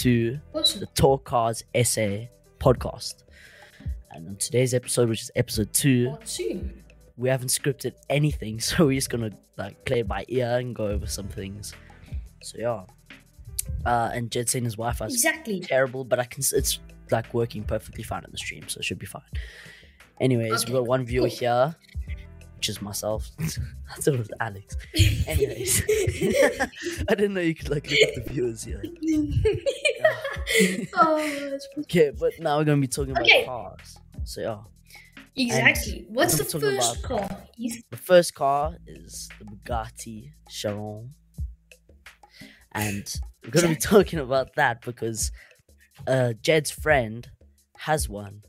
to the Talk Cars SA podcast. And on today's episode, which is episode two, two. we haven't scripted anything, so we're just gonna like play it by ear and go over some things. So yeah. Uh, and Jed saying his Wi-Fi is Exactly. terrible, but I can it's like working perfectly fine on the stream, so it should be fine. Anyways, Okay, we got one viewer cool. here, is myself. I thought it was Alex. Anyways, I didn't know you could like look at the viewers here. oh, Okay, but now we're gonna be talking about Okay. cars. So yeah, exactly. What's the first about- car? The first car is the Bugatti Chiron, and we're gonna be talking about that because uh, Jed's friend has one.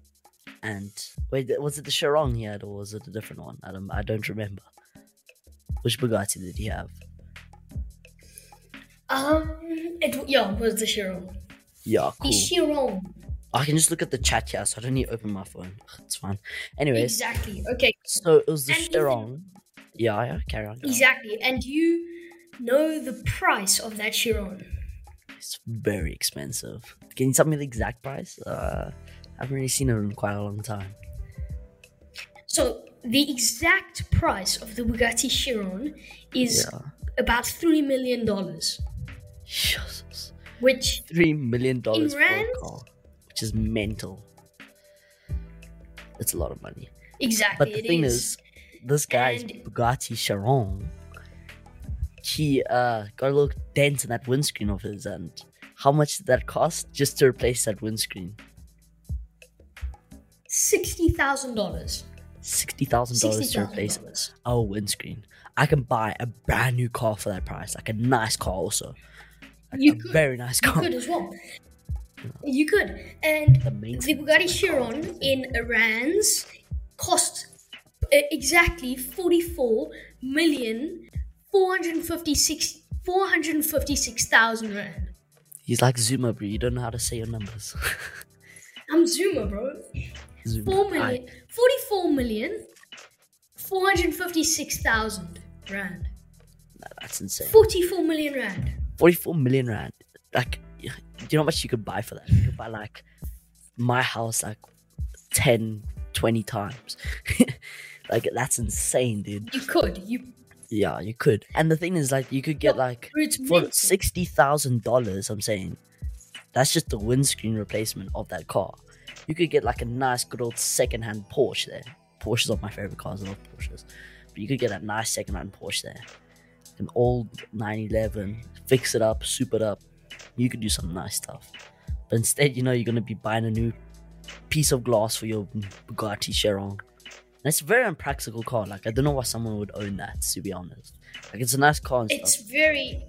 And wait, was it the Chiron he had, or was it a different one? I don't, I don't remember. Which Bugatti did he have? Um, it yeah, it was the Chiron. Yeah, The cool. Chiron. I can just look at the chat here, so I don't need to open my phone. It's fine. Anyways, Exactly. Okay. so it was the And Chiron. Yeah, yeah, carry on. carry on. Exactly. And you know the price of that Chiron. It's very expensive. Can you tell me the exact price? Uh, I haven't really seen it in quite a long time. So the exact price of the Bugatti Chiron is Yeah. about three million dollars, Jesus. which Three million dollars for a car, which is mental. It's a lot of money. exactly But the thing is, this guy's And- Bugatti Chiron, he uh got a little dent in that windscreen of his, and how much did that cost just to replace that windscreen? Sixty thousand dollars. Sixty thousand dollars Sixty to thousand replace dollars. our windscreen. I can buy a brand new car for that price, like a nice car also. Like You a could. very nice car. You could as well. You could. And The the Bugatti of the car. Chiron in rands cost exactly 44 million 456 456,000 rand. He's like Zuma, bro. You don't know how to say your numbers. I'm Zuma, bro. Zuma. 4 I- million 44 million 456,000 rand. That's insane. 44 million rand. 44 million rand. Like, do you know how much you could buy for that? You could buy like my house like 10, 20 times. like, that's insane, dude. You could. You Yeah, you could. And the thing is, like, you could get like for sixty thousand dollars. I'm saying that's just the windscreen replacement of that car. You could get like a nice, good old secondhand Porsche there. Porsches are my favorite cars. I love Porsches, but you could get a nice secondhand Porsche there, an old 911, fix it up, soup it up. You could do some nice stuff. But instead, you know, you're gonna be buying a new piece of glass for your Bugatti Chiron. And it's a very impractical car. Like I don't know why someone would own that. To be honest, like it's a nice car and it's stuff. very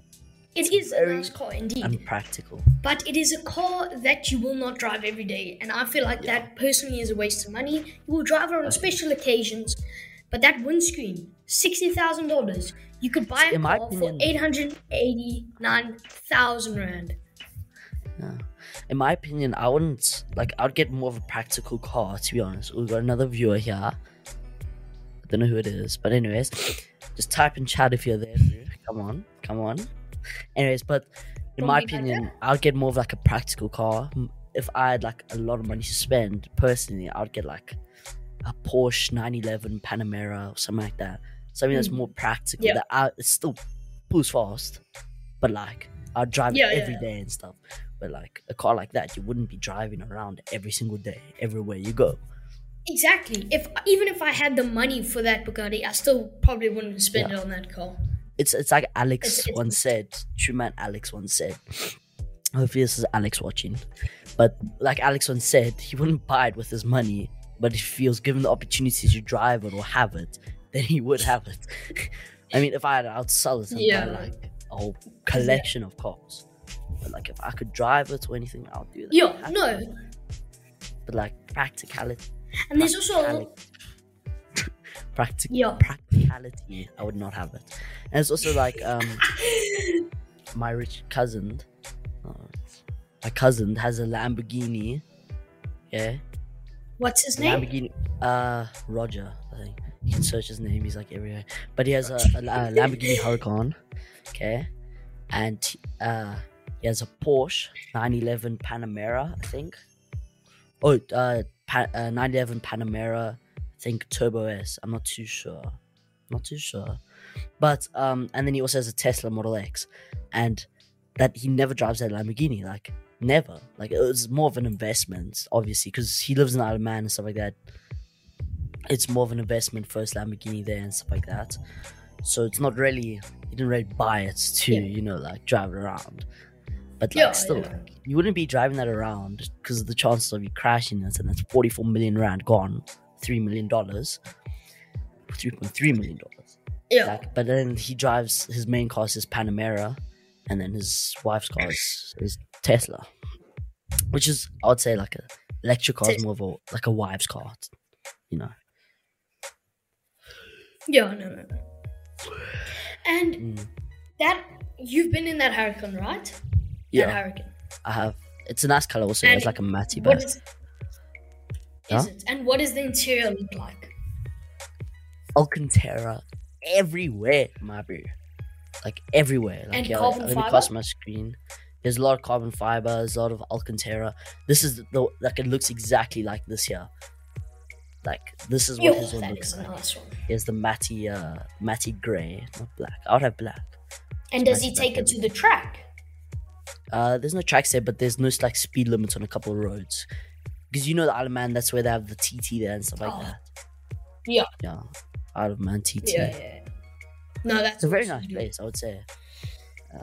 it is a nice car indeed. Unpractical. But it is a car that you will not drive every day. And I feel like that personally is a waste of money. You will drive it on special occasions. But that windscreen, $60,000. You could buy a In car opinion- for 889,000 Rand. In my opinion, I wouldn't like. I'd get more of a practical car. To be honest, we've got another viewer here. I don't know who it is, but anyways, just type in chat if you're there. Come on, come on. Anyways, but in my Don't be bad opinion, I'd get more of like a practical car. If I had like a lot of money to spend, personally, I'd get like a Porsche 911 Panamera or something like that. Something that's Mm. more practical. Yeah. That I, it still pulls fast, but like I'd drive Yeah, it every yeah. day and stuff. But like a car like that, you wouldn't be driving around every single day, everywhere you go. Exactly. If Even if I had the money for that Bugatti, I still probably wouldn't spend it on that car. It's it's like Alex It's- it's- once said. True man, Alex once said. Hopefully, this is Alex watching. But like Alex once said, he wouldn't buy it with his money. But if he was given the opportunity to drive it or have it, then he would have it. I mean, if I had I'd sell it and Yeah. buy like a whole collection of cars. But like, if I could drive it or anything, I'll do that. Yeah, no. But like practicality, And there's also. Practic- Yeah. practicality, I would not have it. And it's also like um my rich cousin, uh, my cousin has a Lamborghini. Yeah, What's his name? Lamborghini. Uh, Roger, I think. You can search his name. He's like everywhere. But he has a, a, a Lamborghini Huracan. Okay, and uh, He has a Porsche 911 Panamera, I think. Oh, uh, pa- uh 911 Panamera, think Turbo S. I'm not too sure. Not too sure. But um, and then he also has a Tesla Model X, and that he never drives that Lamborghini. Like never. Like it was more of an investment, obviously, because he lives in Isle of Man and stuff like that. It's more of an investment first Lamborghini there and stuff like that. So it's not really he didn't really buy it to Yeah. you know like drive it around. But like Yeah, still, yeah. you wouldn't be driving that around because of the chances of you crashing it, and that's forty four million rand gone, three million dollars, three point three million dollars. Yeah. Like, but then he drives his main car is his Panamera, and then his wife's car is, is Tesla, which is I would say like a electric car is more of a like a wife's car, you know. Yeah, no, no, no. And Mm. that you've been in that Huracan, right? That Yeah, Huracan. I have. It's a nice color. Also, it's like a matte What back. is, it? And what does the interior look like? Alcantara everywhere, my bro. Like everywhere. Like And yeah, carbon let me fiber? cross my screen. There's a lot of carbon fiber. There's a lot of Alcantara. This is the like it looks exactly like this here. Like this is what Yo, his one looks like. nice one. Here's the matty, uh, matty grey, not black. I would have black. And does he take it to the track? Uh, there's no tracks there, but there's no like speed limits on a couple of roads. Because you know the Isle of Man, that's where they have the TT there and stuff like Oh. that. Yeah. Yeah, Isle of Man TT. Yeah, yeah. yeah. No, that's It's a very nice dude. place, I would say. Uh,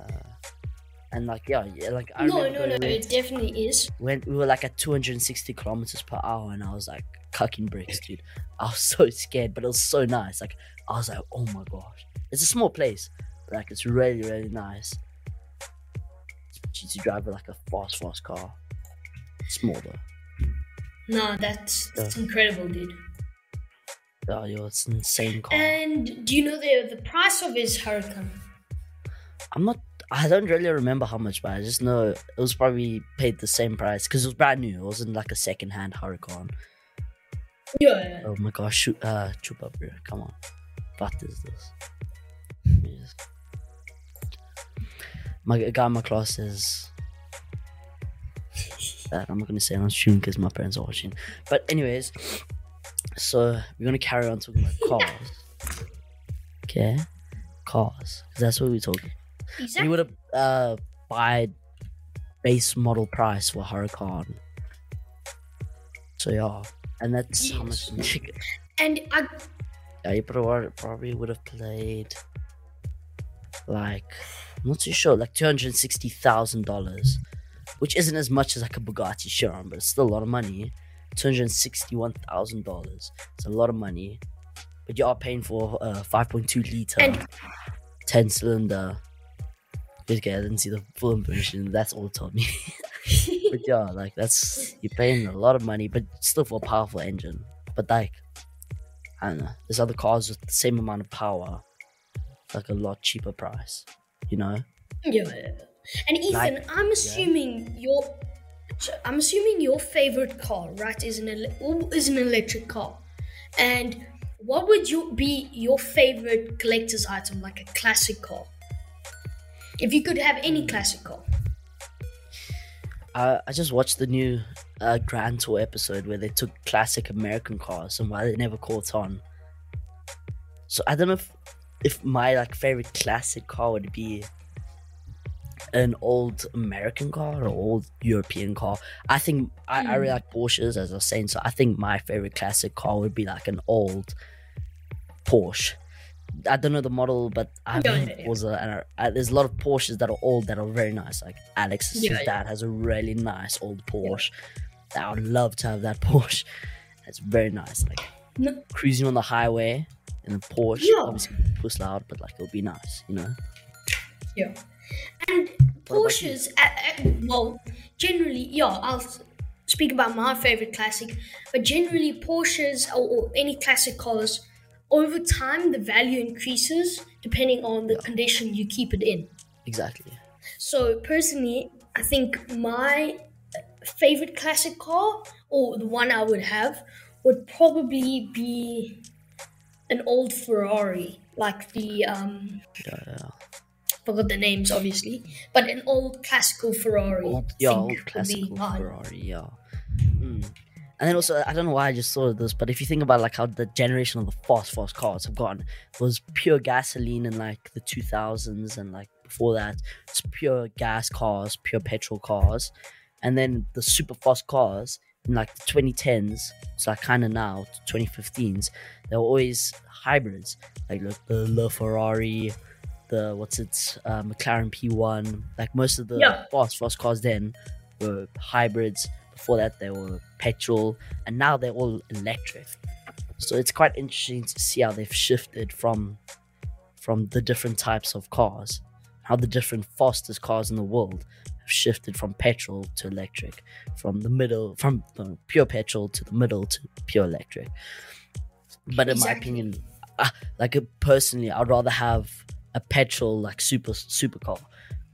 and like yeah, yeah, like I No, remember no, no, it definitely is. when we were like at 260 kilometers per hour, and I was like cucking bricks, dude. I was so scared, but it was so nice. Like I was like, oh my gosh, it's a small place, but like it's really, really nice. To drive like a fast, fast car. Small though. No, that's that's incredible, dude. Oh, yo, it's an insane car. And do you know the the price of his Huracan? I'm not. I don't really remember how much, but I just know it was probably paid the same price because it was brand new. It wasn't like a second-hand Huracan. Yeah, yeah. Oh my gosh, shoot, uh, Chupa, bro, come on. What is this? My guy in my class says that I'm not gonna say on stream because my parents are watching. But anyways, so we're gonna carry on talking about cars. Okay, cars, 'cause that's what we're talking. We Exactly. would have uh buy base model price for Huracan. So yeah, and that's how much. And I Yeah, you probably probably would have played like I'm not too sure, like two hundred sixty thousand dollars, which isn't as much as like a Bugatti Chiron, but it's still a lot of money. Two hundred sixty-one thousand dollars. It's a lot of money, but you are paying for a five point two liter, And- ten cylinder. Okay, I didn't see the full information. That's all it told me. but yeah, like that's you're paying a lot of money, but still for a powerful engine. But like, I don't know. There's other cars with the same amount of power, like a lot cheaper price. You know? yeah. And Ethan, Like- I'm assuming your so I'm assuming your favorite car, right, is an is an electric car. And what would you be your favorite collector's item, like a classic car? If you could have any classic car. I I just watched the new uh, Grand Tour episode where they took classic American cars and why they never caught on. So I don't know if if my like favorite classic car would be an old American car or old European car. I think I, I really hmm. like Porsches as I was saying. So I think my favorite classic car would be like an old Porsche. I don't know the model, but I've Yeah, heard yeah, yeah. Porsche, and I, I, there's a lot of Porsches that are old that are very nice. Like Alex, Yeah, his yeah. dad has a really nice old Porsche. I would love to have that Porsche. It's very nice. Like No, cruising on the highway in a Porsche, Yeah. obviously push loud, but like it'll be nice, you know. yeah. And What about you? Porsches, uh, uh, well, generally, yeah, I'll speak about my favorite classic, but generally, Porsches or, or any classic cars, over time, the value increases depending on the condition you keep it in. Exactly. So, personally, I think my favorite classic car, or the one I would have, would probably be an old Ferrari, like the um, Yeah, yeah. Forgot the names obviously, but an old classical Ferrari. Old, yeah, old classical. Ferrari, yeah. Mm. And then also, I don't know why I just thought of this, but if you think about like how the generation of the fast, fast cars have gone, it was pure gasoline in like the 2000s, and like before that, it's pure gas cars, pure petrol cars, and then the super fast cars in like the 2010s, so like kind of now, 2015s, they were always hybrids, like the Ferrari, the what's it, uh, McLaren P1, like most of the Yeah. fast, fast cars then were hybrids. Before that, they were petrol, and now they're all electric. So it's quite interesting to see how they've shifted from from the different types of cars, how the different fastest cars in the world have shifted from petrol to electric, from the middle, from pure petrol to the middle to pure electric. But in my opinion, uh, like uh, personally, I'd rather have a petrol like super supercar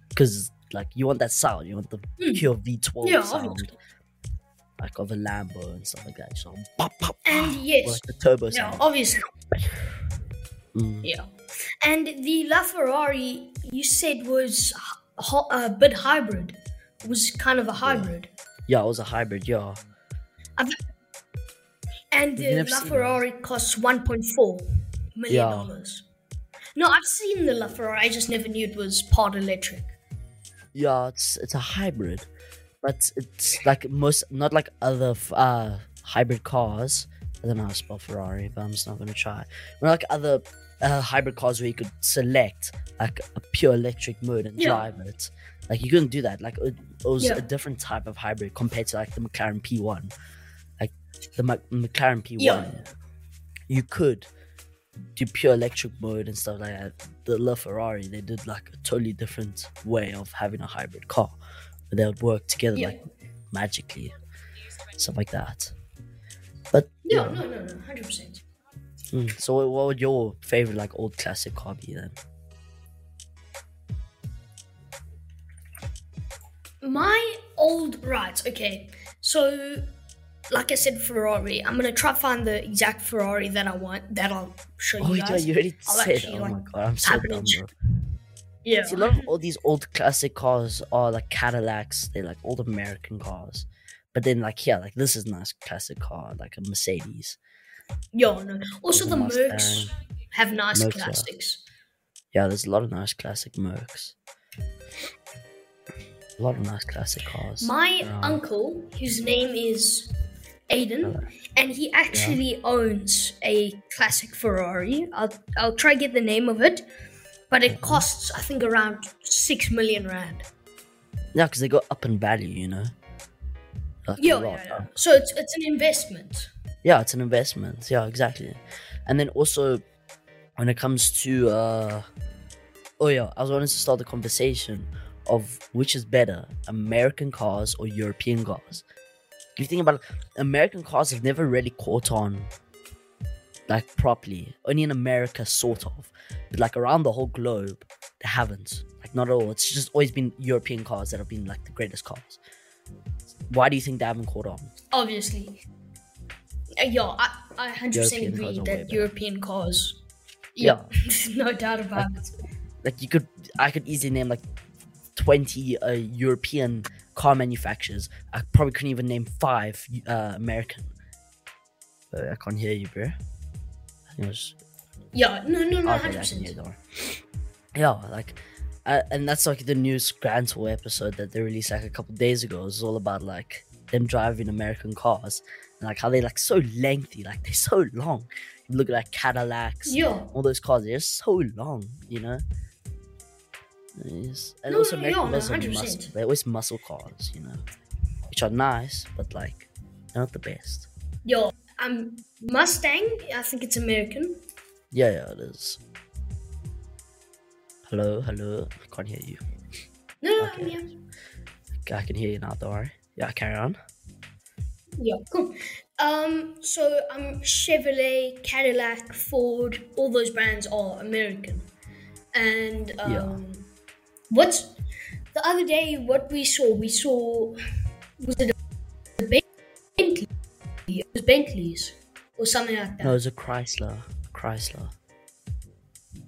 because like you want that sound, you want the Mm. pure V12 Yeah, sound, obviously. like of a Lambo and stuff like that. So pop, pop, And yes, like the turbo yeah, sound. obviously, Mm. yeah. And the LaFerrari you said was a bit hybrid. Was kind of a hybrid. Yeah, it was a hybrid. Yeah, And You've the LaFerrari costs 1.4 million Yeah. No, I've seen the LaFerrari. I just never knew it was part electric. yeah, it's it's a hybrid, but it's like most not like other uh hybrid cars. I don't know how to spell Ferrari, but I'm just not gonna try. Not like other uh, hybrid cars where you could select like a pure electric mode and Yeah. drive it. Like you couldn't do that. Like it, it was Yeah. a different type of hybrid compared to like the McLaren P1. Like the Mc- McLaren P1, Yeah. you could do pure electric mode and stuff like that. The La Ferrari, they did like a totally different way of having a hybrid car. But they would work together Yeah. like magically, stuff like that. But no, yeah. no, no, no, hundred percent. Mm, So what- what would your favorite like old classic car be then? My old right, okay. So, like I said, Ferrari. I'm gonna try to find the exact Ferrari that I want. That I'll show you Oh yeah, guys. you already I'll said. Oh my god, I'm so dumb, bro. yeah. See, a lot of all these old classic cars are like Cadillacs. They're like old American cars. But then, like, yeah, like this is a nice classic car, like a Mercedes. Yeah, no. Also, the Mercs have nice Mercs, yeah. classics. Yeah, there's a lot of nice classic Mercs. A lot of nice classic cars. My around. uncle, whose name is Aiden, and he actually owns a classic Ferrari. I'll I'll try get the name of it, but it costs I think around six million rand. Yeah, because they go up in value, you know. Like, Yeah, yeah, yeah. So it's it's an investment. yeah it's an investment yeah exactly and then also when it comes to uh oh yeah i was wanting to start the conversation of which is better american cars or european cars you think about it american cars have never really caught on like properly only in america sort of but like around the whole globe they haven't like not at all it's just always been european cars that have been like the greatest cars why do you think they haven't caught on Obviously. Uh, yeah, I, I 100% European agree that better. European cars. Yeah. no doubt about it. like you could i could easily name like 20 uh, european car manufacturers i probably couldn't even name five uh, american uh, i can't hear you bro I think it was- Yeah, no, no, no, oh, okay, I can hear 100%. you, don't worry. yeah like uh, and that's like the new Grand Tour episode that they released like a couple days ago. It's all about like them driving American cars and like how they like so lengthy, like they're so long. You look at like Cadillacs, Yeah. all those cars, they're so long, you know. Yes. And No, also no, American no, are muscle. They're always muscle cars, you know, which are nice, but like not the best. Yo, um, Mustang, I think it's American. Yeah, yeah, it is. Hello, hello. I can't hear you. No, no, Okay. yeah. I can hear you now, don't worry. Yeah, carry on. Yeah, cool. Um, so um, Chevrolet, Cadillac, Ford, all those brands are American. And um, Yeah. What's the other day? What we saw, we saw was it a Bentley? It was Bentleys or something like that. No, it was a Chrysler. Chrysler.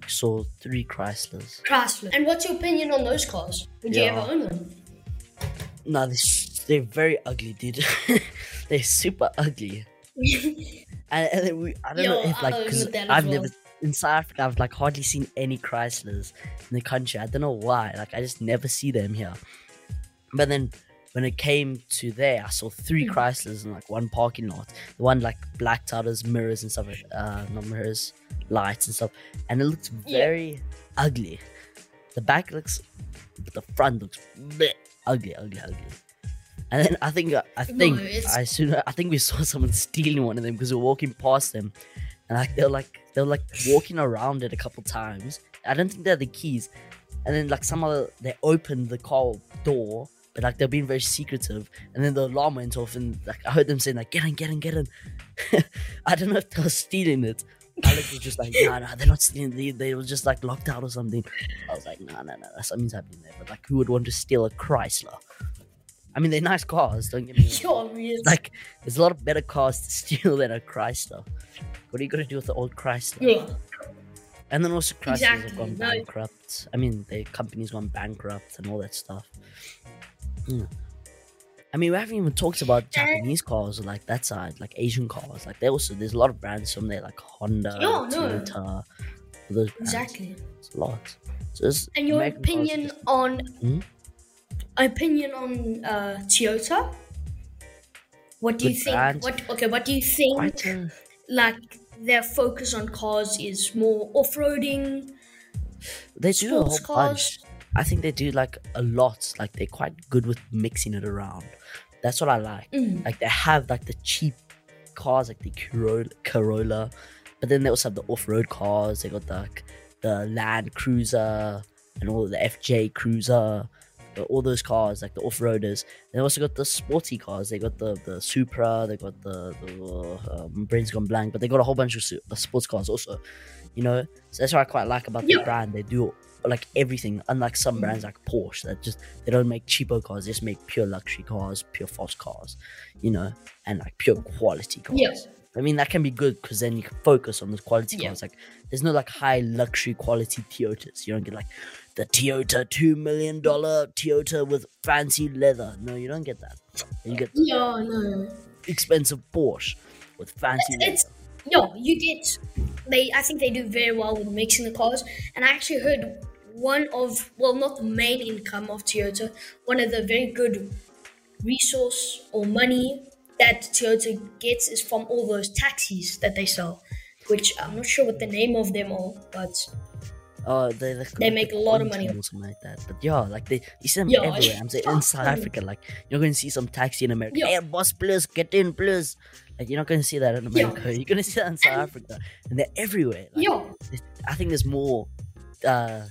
saw three Chryslers. Chrysler. And what's your opinion on those cars? Would you Yeah. ever own one? No, they're, they're very ugly, dude. they're super ugly. And, and then we, I don't know if like because admit that as I've well. never in South Africa I've like hardly seen any Chryslers in the country. I don't know why. Like I just never see them here. But then when it came to there, I saw three Hmm. Chryslers in like one parking lot. The one like blacked out as mirrors and stuff. Uh, not mirrors, lights and stuff. And it looked Yeah. very ugly. The back looks, but the front looks bleh, ugly, ugly, ugly. And then I think I think it's- I soon I think we saw someone stealing one of them because we were walking past them, and like they're like they're like walking around it a couple times. I don't think they're the keys, and then like somehow they opened the car door, but like they're being very secretive. And then the alarm went off, and like I heard them saying like get in, get in, get in. I don't know if they were stealing it. Alex was just like, nah, nah, they're not stealing. They, they were just like locked out or something. I was like, nah, nah, nah, something's happening there. But like, who would want to steal a Chrysler? I mean, they're nice cars. Don't get me wrong. Yo, yes. Like, there's a lot of better cars to steal than a Chrysler. What are you gonna do with the old Chrysler? yeah. And then also Chryslers Exactly, have gone no. bankrupt. I mean, the company's gone bankrupt and all that stuff. Hmm. I mean, we haven't even talked about Japanese cars or like that side, like Asian cars. Like they also there's a lot of brands from there, like Honda, no. Toyota. all Those brands. Exactly. It's a lot. So it's And your opinion on Hmm? Opinion on uh, Toyota? What do you think? brand. What okay? What do you think? quite a, Like their focus on cars is more off-roading. they do a whole sports bunch. I think they do like a lot. Like they're quite good with mixing it around. That's what I like. Mm. Like they have like the cheap cars, like the Corolla, Corolla, but then they also have the off-road cars. They got the like, the Land Cruiser and all the FJ Cruiser, the- all those cars like the off-roaders. They also got the sporty cars. They got the the Supra. They got the the um, brain's gone blank, but they got a whole bunch of su- uh, sports cars also. You know, so that's what I quite like about the Yeah. brand. They do like everything, unlike some Mm. brands like Porsche that just they don't make cheapo cars. They just make pure luxury cars, pure fast cars, you know, and like pure quality cars. Yeah. I mean that can be good because then you can focus on the quality Yeah. cars. Like there's no like high luxury quality Toyotas. You don't get like the Toyota two million dollar Toyota with fancy leather. No, you don't get that. You get the Yeah, no. expensive Porsche with fancy leather. It's yo, you get they I think they do very well with mixing the cars. And I actually heard one of well not the main income of Toyota, one of the very good resource or money that Toyota gets is from all those taxis that they sell. Which I'm not sure what the name of them are, but Oh, they they, They make a lot of money. or something like that. But yeah, like they you see them Yeah, everywhere. I'm saying in South. Africa, like you're going to see some taxi in America. Yeah. Hey, boss, please get in, please. Like you're not going to see that in Yeah. America. You're going to see that in South Africa, and they're everywhere. Like, yeah, I think there's more uh,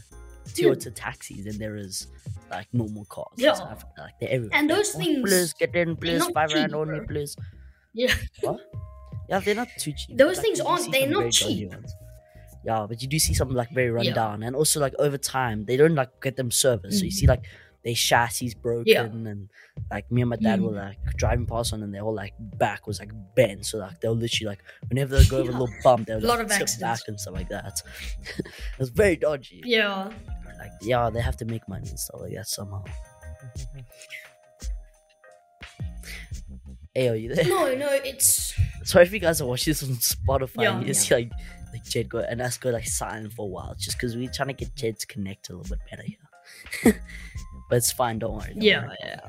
Toyota taxis than there is like normal cars. in Yeah. South Africa. Like they're everywhere. And those Boss, things, please get in, please. Five rand only, please. yeah, What? Yeah, they're not too cheap. Those Like, things aren't- they're not cheap. ones. Yeah, but you do see some like very run Yeah. down, and also like over time they don't like get them serviced. So you see like their chassis broken, and like me and my dad Mhm. were like driving past one, and their whole like back was like bent. So like they'll literally like whenever they go over a little bump, they'll A lot like, of accidents. back and stuff like that. it's very dodgy. yeah. Like yeah, they have to make money and stuff like that somehow. Hey, are you there? No, no, it's Sorry if you guys are watching this on Spotify. Yeah, you just see like like Jed go and us go like silent for a while, just because we're trying to get Jed to connect a little bit better here. but it's fine. Don't worry. don't yeah, worry. yeah.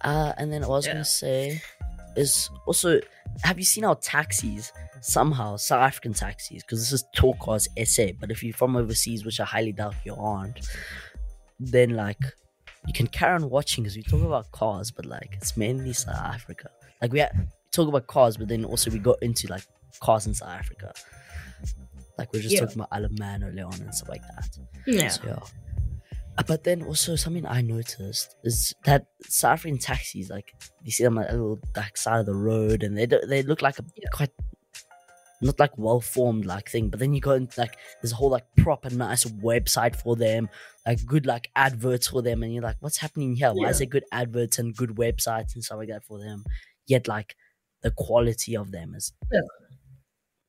Uh, and then what I was Yeah. gonna say is also, have you seen how taxis somehow South African taxis? Because this is Talk Cars SA. But if you're from overseas, which I highly doubt you aren't, then like you can carry on watching because we talk about cars, but like it's mainly South Africa. Like we ha- talk about cars, but then also we go into like cars in South Africa. Like we're just Yeah. talking about Isle of Man earlier on and stuff like that. Yeah. So, yeah. Uh, But then also something I noticed is that South African taxis, like you see them at a little like side of the road, and they do, they look like a Yeah. quite not like well formed like thing. But then you go into like there's a whole like proper nice website for them, like good like adverts for them, and you're like, what's happening here? Why is there good adverts and good websites and stuff like that for them? Yet like the quality of them is Yeah.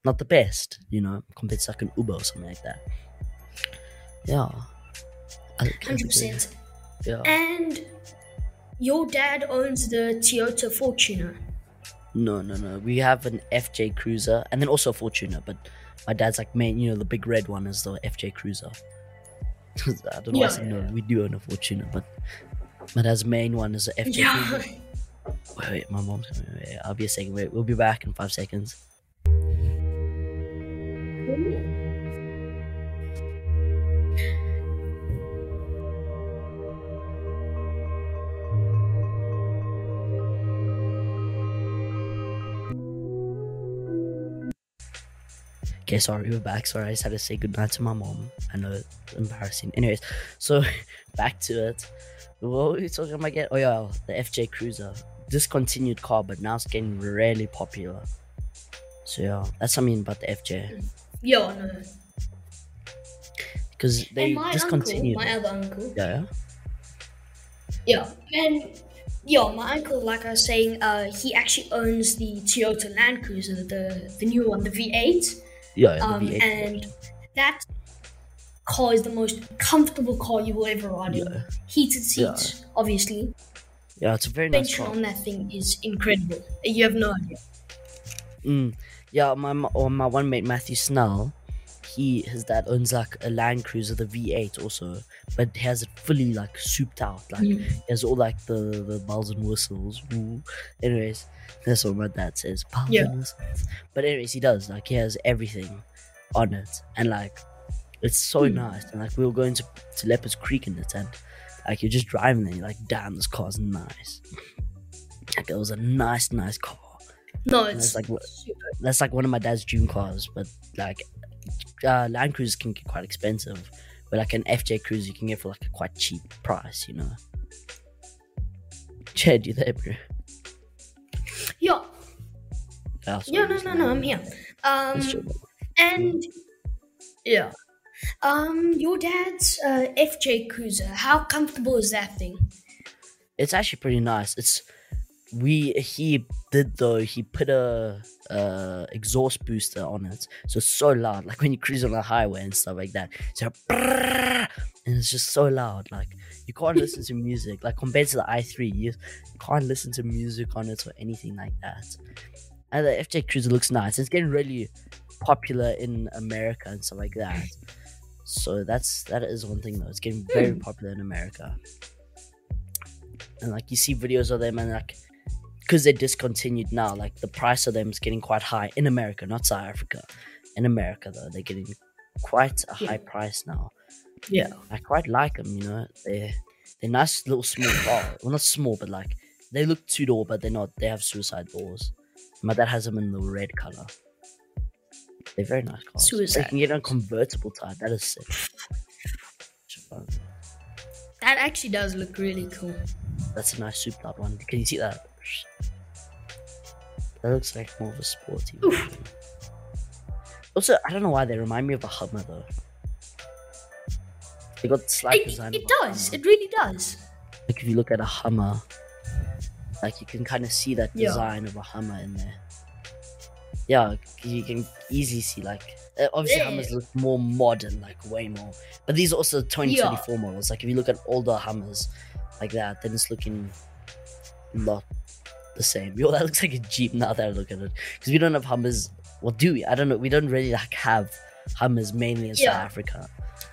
Not the best, you know, compared to like an Uber or something like that. Yeah. Hundred percent. Yeah. And your dad owns the Toyota Fortuner. No, no, no. We have an FJ Cruiser and then also a Fortuner, but my dad's like main, you know, the big red one is the FJ Cruiser. I don't know why I Yeah, said yeah. no. We do own a Fortuner, but my dad's main one is the FJ Yeah. Cruiser. Wait, wait, my mom's coming. Wait, I'll be a second. Wait, we'll be back in five seconds. Okay, sorry, we're back. Sorry, I just had to say goodnight to my mom. I know it's embarrassing. Anyways, so back to it. What were we talking about again? Oh yeah, the FJ Cruiser. Discontinued car, but now it's getting really popular. So yeah, that's something about the FJ. Yeah, no. Because they my uncle, discontinued. my other uncle, yeah, yeah, and yeah, my uncle, like I was saying, uh, he actually owns the Toyota Land Cruiser, the the new one, the V8. yeah, yeah, Um, the V8. and that car is the most comfortable car you will ever ride in. Yeah. Heated seats, obviously. yeah, it's a very nice car. on that thing is incredible. You have no idea. Mm. Yeah, my or my one mate Matthew Snell, he his dad owns like a Land Cruiser, the V8 also, but he has it fully like souped out, like Mm. he has all like the the bells and whistles. Ooh. Anyways, that's what my dad says, bells Yeah. and whistles. But anyways, he does like he has everything on it, and like it's so Hmm. nice. And like we were going to to Leopards Creek in it, and like you're just driving there, you're like, damn, this car's nice. Like it was a nice, nice car. No, And it's it's like super. that's like one of my dad's dream cars, but like uh, Land Cruisers can get quite expensive. But like an FJ Cruiser, you can get for like a quite cheap price, you know. Chad, you there, bro? Yeah, Oh, yeah, no, just- no, no, I'm here. Um, and yeah, um, your dad's uh, FJ Cruiser. How comfortable is that thing? It's actually pretty nice. It's we he did though he put a uh exhaust booster on it, so it's so loud. Like when you cruise on the highway and stuff like that, so and it's just so loud. Like you can't listen to music. Like compared to the i3, you can't listen to music on it or anything like that. And the FJ Cruiser looks nice. It's getting really popular in America and stuff like that. So that's that is one thing though. It's getting very popular in America and like you see videos of them and like because they're discontinued now like the price of them is getting quite high in america not south africa in america though they're getting quite a Yeah. high price now Yeah. i quite like them you know they're they're nice little small car well not small but like they look two door but they're not they have suicide doors my dad has them in the red color they're very nice cars Suicide you can get a convertible type that is sick That actually does look really cool. That's a nice souped up one. Can you see that? That looks like more of a sporty version. Also, I don't know why they remind me of a Hummer though. They got slight It, design. it does. It really does. Like if you look at a Hummer, like you can kind of see that Yeah. design of a Hummer in there. Yeah, you can easily see like uh, obviously Yeah. Hummers look more modern, like way more. But these are also 2024 models. Like if you look at older Hummers like that, then it's looking not the same. Yo, that looks like a Jeep now that I look at it. Because we don't have Hummers. Well, do we? I don't know. We don't really like have Hummers mainly in Yeah. South Africa.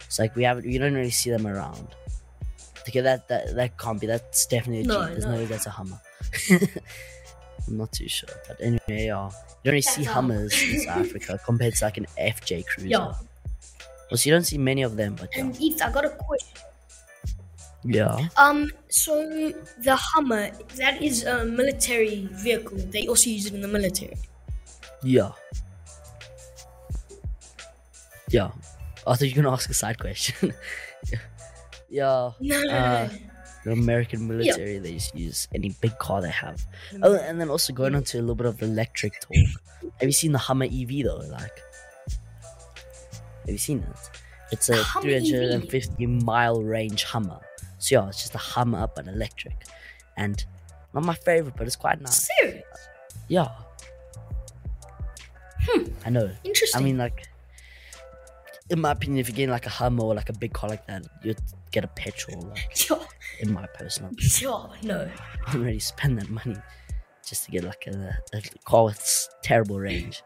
It's like we haven't, we don't really see them around. Okay, that that that can't be. That's definitely a No, Jeep. There's no. no way that's a Hummer. I'm not too sure, but anyway, yeah. You don't really see That's a- Hummers in South Africa compared to like an FJ Cruiser. Yeah. Well, so you don't see many of them, but yeah. And I got a question. Yeah. Um, so the Hummer, that is a military vehicle. They also use it in the military. Yeah. Yeah. I thought you were gonna ask a side question. yeah. No, no, Uh, no. The American military, they just use any big car they have. Oh, and then also going on to a little bit of electric talk. Have you seen the Hummer EV though? Like, have you seen it? It's a Hummer EV? 350 mile range Hummer. So yeah, it's just a Hummer but electric, and not my favorite, but it's quite nice. Serious? Yeah. Hmm. I know. Interesting. I mean, like, in my opinion, if you're getting like a Hummer or like a big car like that, you'd get a petrol. Like, Yo, in my personal, yo, no. I don't really spend that money just to get like a, a car with terrible range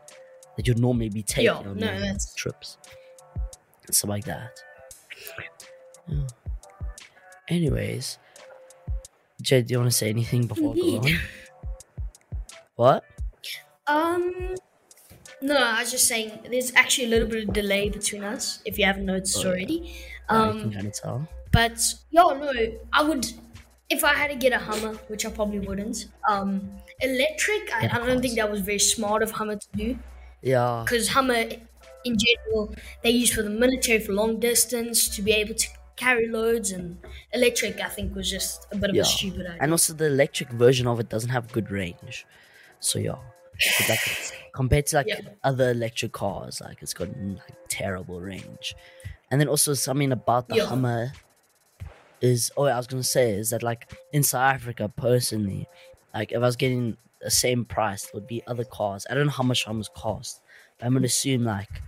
that you'd normally be taking Yo, on no, trips, stuff like that. Yeah. Anyways, Jay, do you want to say anything before I go on? What? Um, no, I was just saying there's actually a little bit of delay between us, if you haven't noticed Oh, yeah. already. Um, can kind of tell. but yo, no, I would if I had to get a Hummer, which I probably wouldn't. Um, electric, I, Yeah, I don't think that was very smart of Hummer to do Yeah. because Hummer, in general, they use for the military for long distance to be able to carry loads, and electric, I think, was just a bit of a stupid idea. And also the electric version of it doesn't have good range. So yeah. Like compared to like Yeah. other electric cars, like it's got like terrible range. And then also something about the Yeah. Hummer is oh I was gonna say is that like in South Africa personally, like if I was getting the same price, it would be other cars. I don't know how much Hummers cost. But I'm gonna assume like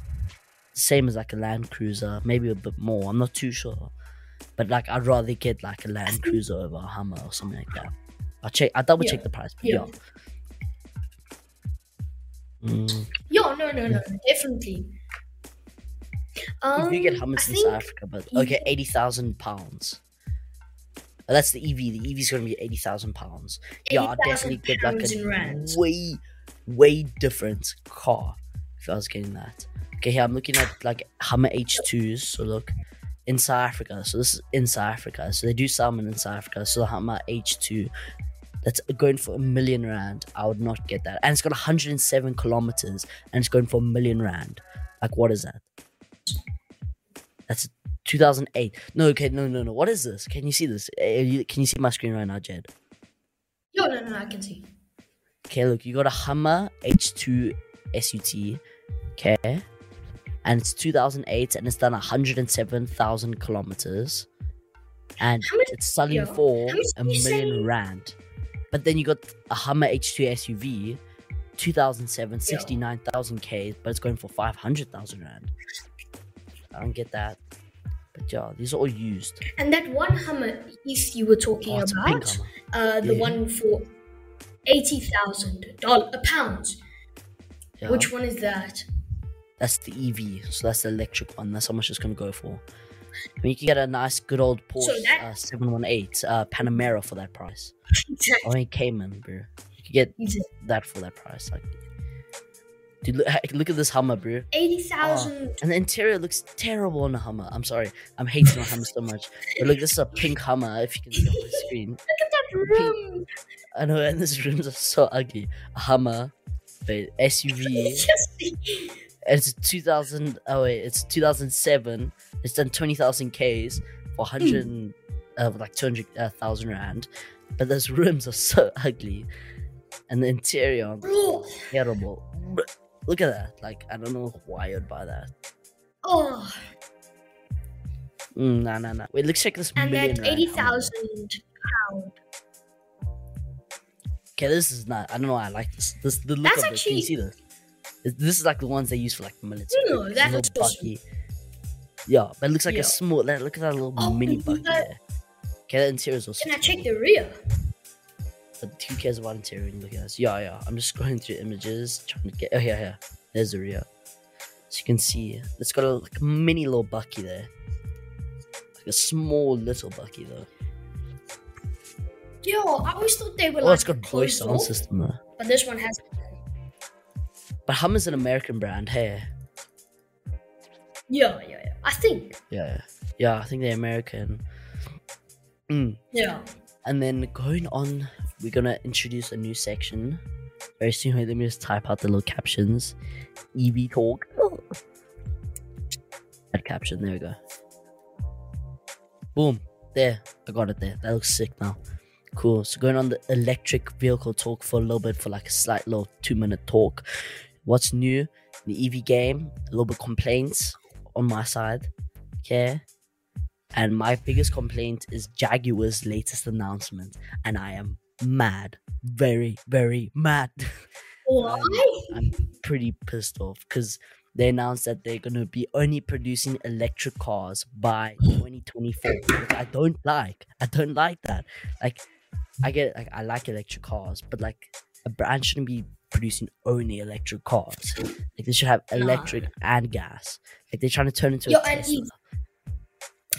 same as like a Land Cruiser, maybe a bit more. I'm not too sure. But like I'd rather get like a Land Cruiser over a Hummer or something like that. I'll check I double check Yeah. the price, but Yeah. yeah. Mm. Yo, no, no, no, definitely. Um, you get I Hummers in South Africa, but okay, eighty thousand pounds. Oh, that's the EV. The EV is going to be eighty thousand pounds. Yeah, 80,000 definitely get like a way, way different car if I was getting that. Okay, here I'm looking at like Hummer H2s. So look, in South Africa. So this is in South Africa. So they do salmon in South Africa. So the Hummer H2, that's going for a million rand. I would not get that. And it's got 107 kilometers, and it's going for a million rand. Like, what is that? That's 2008. No, okay, no, no, no. What is this? Can you see this? Eh, you- Can you see my screen right now, Jed? No, no, no, I can see. Okay, look, you got a Hummer H2 SUT. Okay. And it's 2008 and it's done 107,000 kilometers. And much- it's selling yeah. for a million rand. But then you got a Hummer H2 SUV, 2007, 69,000 K, but it's going for 500,000 rand. I don't get that. But yeah, these are all used. And that one Hummer East you were talking Oh, it's a pink about, uh, the Yeah. one for eighty thousand dollars a pound. Yeah. Which one is that? That's the EV, so that's the electric one. That's how much it's gonna go for. I mean, you can get a nice, good old Porsche that- uh, 718 uh, Panamera for that price. Exactly. Or a Cayman, bro. You could get that for that price. Like, dude, look, look at this Hummer, bro. Eighty thousand. And the interior looks terrible on a Hummer. I'm sorry, I'm hating on Hummer so much. But look, this is a pink Hummer. If you can see on the screen, Look at that room. I know, and these rooms are so ugly. A Hummer, but SUV. It's 2000. Oh wait, it's 2007. It's done 20,000 Ks for 100, Hmm. uh, like 200,000 rand. But those rooms are so ugly, and the interior terrible. Look at that. Like I don't know why you'd buy that. oh. Mm, nah, nah, nah. Wait, let's check this. and million that rand eighty Hummer. pound. Okay, this is not. I don't know why I like this. This the look That's of it. Can you see this? This- is like the ones they use for like military. No, It's a that little looks bakkie. Yeah, but it looks like Yeah. a small. like, Look at that little Oh, mini bakkie that. there. Okay, the interior is also. Can I check the rear? But who cares about interior when you look at this? Yeah, yeah. I'm just scrolling through images, trying to get. Oh yeah, yeah. There's the rear. So you can see it's got a like mini little bakkie there. Like a small little bakkie though. Yo, I always thought they were Oh, like it's got voice sound system though. but this one has. But Hummer's an American brand. Hey. Yeah, yeah, yeah. I think. Yeah, yeah. Yeah, I think they're American. Mm. Yeah. And then going on, we're gonna introduce a new section very soon. Wait, let me just type out the little captions. EV talk. That caption. There we go. Boom. There. I got it there. That looks sick now. Cool. So going on the electric vehicle talk for a little bit for like a slight little two minute talk. What's new? in The EV game. A little bit complaints on my side. Okay. And my biggest complaint is Jaguar's latest announcement. And I am mad. Very, very mad. Why? I'm, I'm pretty pissed off because they announced that they're gonna be only producing electric cars by 2024, which I don't like. I don't like that. Like, I get like I like electric cars, but like a brand shouldn't be producing only electric cars. Like they should have electric and gas. Like they're trying to turn into Yo, a and Tesla.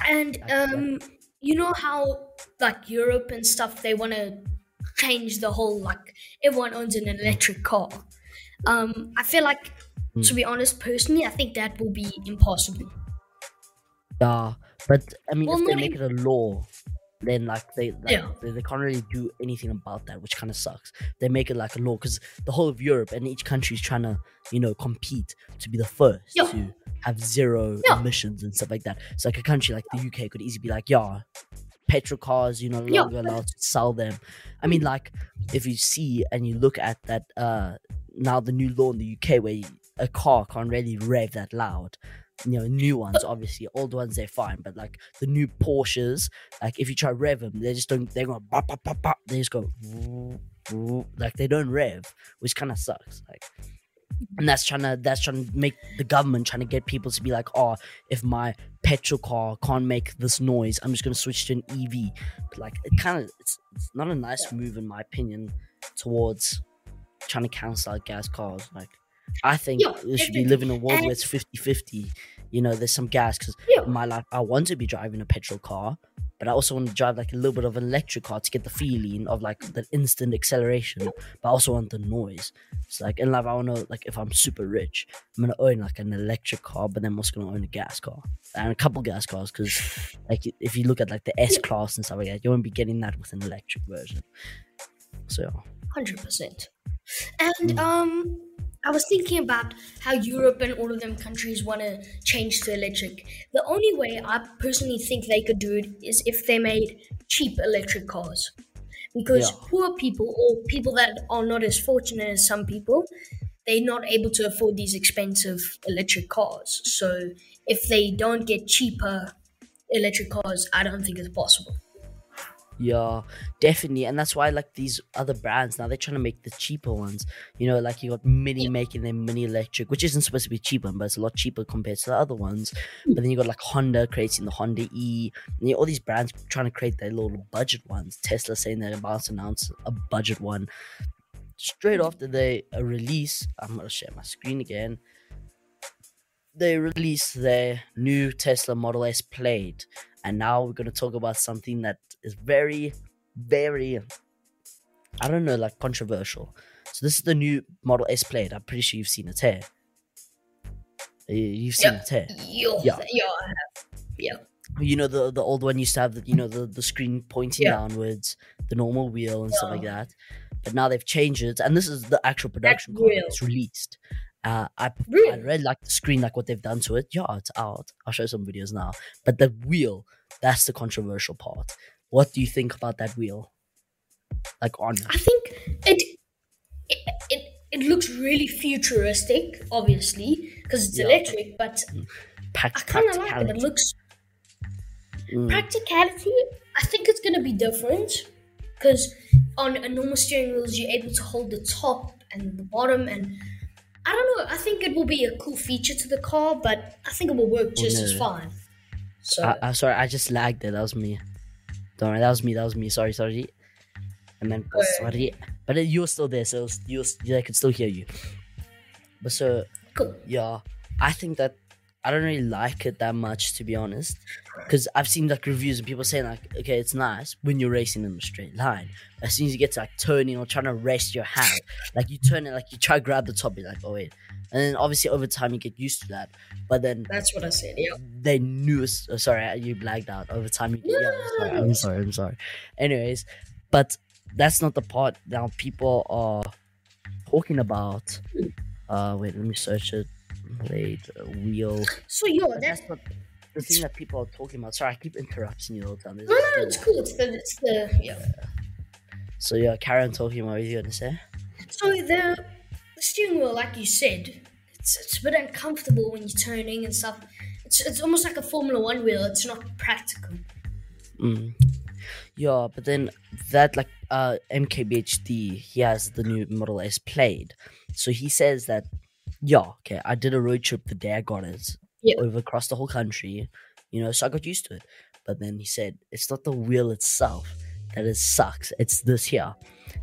And um, you know how like Europe and stuff they want to change the whole like everyone owns an electric car. Um, I feel like to be honest, personally, I think that will be impossible. Yeah, but I mean, Well, if they make it a law, then like they like, Yeah. they, they can't really do anything about that, which kind of sucks. They make it like a law because the whole of Europe and each country is trying to you know compete to be the first Yeah. to have zero Yeah. emissions and stuff like that. So like a country like the UK could easily be like, yeah, petrol cars, you know, Yeah. longer allowed to sell them. I mean, like if you see and you look at that uh now the new law in the UK where you- a car can't really rev that loud. You know, new ones obviously, old ones they're fine, but like the new Porsches, like if you try rev them, they just don't. They're going bop, bop, bop, bop. They just go like they don't rev, which kind of sucks. Like, and that's trying to that's trying to make the government trying to get people to be like, oh, if my petrol car can't make this noise, I'm just gonna switch to an EV. But like, it kind of it's, it's not a nice move in my opinion towards trying to cancel out gas cars. Like, I think Yeah, we should be living in a world And- where it's 50-50. You know, there's some gas because Yeah. in my life I want to be driving a petrol car, but I also want to drive like a little bit of an electric car to get the feeling of like the instant acceleration, but I also want the noise. It's like in life I want to like if I'm super rich, I'm gonna own like an electric car, but then I'm also gonna own a gas car and a couple gas cars because like if you look at like the S class and stuff like that, you won't be getting that with an electric version. So Hundred percent. And um, I was thinking about how Europe and all of them countries want to change to electric. The only way I personally think they could do it is if they made cheap electric cars. Because Yeah. poor people or people that are not as fortunate as some people, they're not able to afford these expensive electric cars. So if they don't get cheaper electric cars, I don't think it's possible. Yeah, definitely, and that's why like these other brands now they're trying to make the cheaper ones. You know, like you got Mini making their Mini Electric, which isn't supposed to be cheaper, but it's a lot cheaper compared to the other ones. Hmm. But then you got like Honda creating the Honda E, and you all these brands trying to create their little budget ones. Tesla saying they're about to announce a budget one. Straight hmm. after they release, I'm gonna share my screen again. They released their new Tesla Model S Plaid, and now we're gonna talk about something that is very, very, I don't know, like controversial. So this is the new Model S Plaid. I'm pretty sure you've seen it here. You- You've seen Yeah. it here. Yeah, Yeah. yeah, I have. Yeah. You know the the old one used to have the you know the the screen pointing Yeah. downwards, the normal wheel and stuff like that. But now they've changed it, and this is the actual production car that's released. Uh, I I Really? Like the screen, like what they've done to it. Yeah, it's out. I'll show some videos now. But the wheel, that's the controversial part. What do you think about that wheel? Like on? I think it it it, it looks really futuristic, obviously, because it's Yeah. electric. But I kind of like it. It looks Mm, practicality. I think it's gonna be different because on a normal steering wheels you're able to hold the top and the bottom, and I don't know. I think it will be a cool feature to the car, but I think it will work just as no. fine. So I, I'm sorry, I just lagged it. That was me. Don't worry, that was me. That was me. Sorry, sorry. And then Alright. sorry, but you were still there, so you yeah, I could still hear you. But so cool. yeah, I think that I don't really like it that much to be honest, because I've seen like reviews and people saying like, okay, it's nice when you're racing in a straight line. As soon as you get to like turning or trying to rest your hand, like you turn it, like you try to grab the top, you're like, oh wait, and then obviously over time you get used to that. But then That's what I said. Yeah. they knew. Oh, sorry, you blagged out over time. You, yeah, I'm sorry, I'm sorry. I'm sorry. Anyways, but that's not the part now people are talking about. Uh, wait, let me search it. Blade uh, wheel. So yeah, But that's that's not the thing that people are talking about. Sorry, I keep interrupting you all the time. No, no, it's cool. It's the, it's the yeah. So yeah, Karen talking. What were you gonna say? So the, the steering wheel, like you said, it's, it's a bit uncomfortable when you're turning and stuff. It's, it's almost like a Formula One wheel. It's not practical. Mm. Yeah, but then that like uh MKBHD, he has the new Model S Plaid. So he says that, yeah, okay, I did a road trip the day I got it, Yeah. over across the whole country, you know, so I got used to it. But then he said it's not the wheel itself that it sucks. It's this here.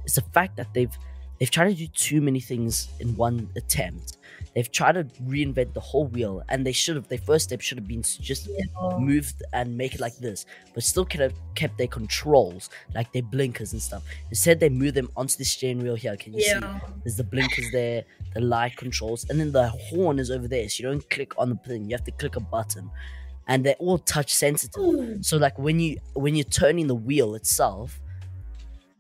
It's the fact that they've they've tried to do too many things in one attempt. They've tried to reinvent the whole wheel, and they should have. Their first step should have been to just Yeah. move and make it like this, but still could have kept their controls, like their blinkers and stuff. Instead, they move them onto the steering wheel here. Can you see? There's the blinkers there, the light controls, and then the horn is over there. So you don't click on the thing; you have to click a button, and they're all touch sensitive. Ooh. So like when you when you're turning the wheel itself,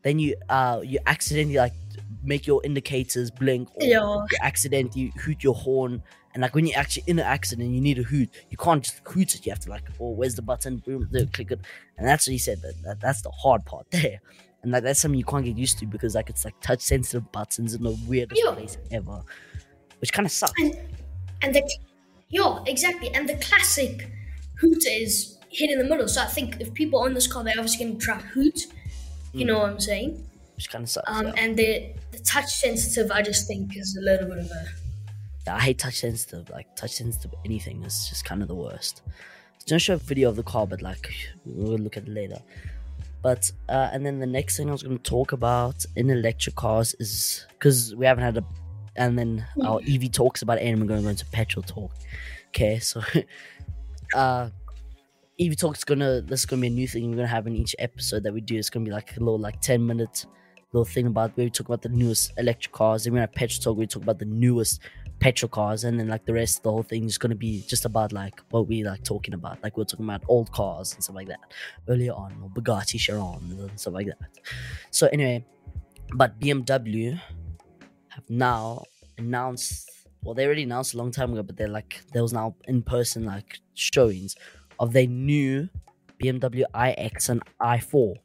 then you uh you accidentally like make your indicators blink or Yeah. you accidentally hoot your horn. And like when you're actually in an accident, you need a hoot. You can't just hoot it. You have to like, oh, where's the button? Boom, there, click it. And that's what he said. That, that that's the hard part there. And like that's something you can't get used to because like it's like touch sensitive buttons in the weirdest Yeah. place ever, which kind of sucks. And and the yeah, exactly. And the classic hoot is hit in the middle. So I think if people own this car, they're obviously going to try hoot. You hmm. know what I'm saying? Which kind of sucks. Um, yeah. and the the touch sensitive, I just think is a little bit of a Yeah, I hate touch sensitive. Like touch sensitive anything is just kind of the worst. It's gonna show a video of the car, but like we'll look at it later. But uh, and then the next thing I was gonna talk about in electric cars is because we haven't had a, and then our EV talks about it, and we're gonna go into petrol talk. Okay, so uh, EV talk's gonna this is gonna be a new thing we're gonna have in each episode that we do. It's gonna be like a little like ten minute little thing about where we talk about the newest electric cars. Then we're have petrol talk. We talk about the newest petrol cars, and then like the rest of the whole thing is gonna be just about like what we like talking about. Like we're talking about old cars and stuff like that earlier on, or Bugatti Chiron and stuff like that. So anyway, but BMW have now announced. Well, they already announced a long time ago, but they're like there was now in person like showings of their new BMW iX and i4.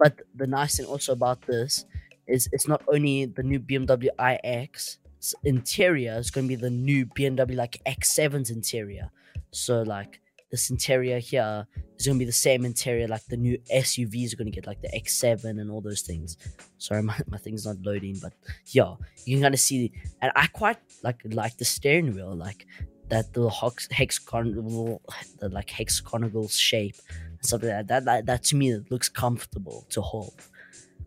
But the nice thing also about this is it's not only the new BMW iX interior, it's going to be the new BMW like X7's interior. So like this interior here is going to be the same interior like the new SUVs are going to get like the X7 and all those things. Sorry, my, my thing's not loading, but yeah, you can kind of see and I quite like like the steering wheel like that the hex, hexagonal the like hexagonal shape stuff like that. That, that to me it looks comfortable to hold.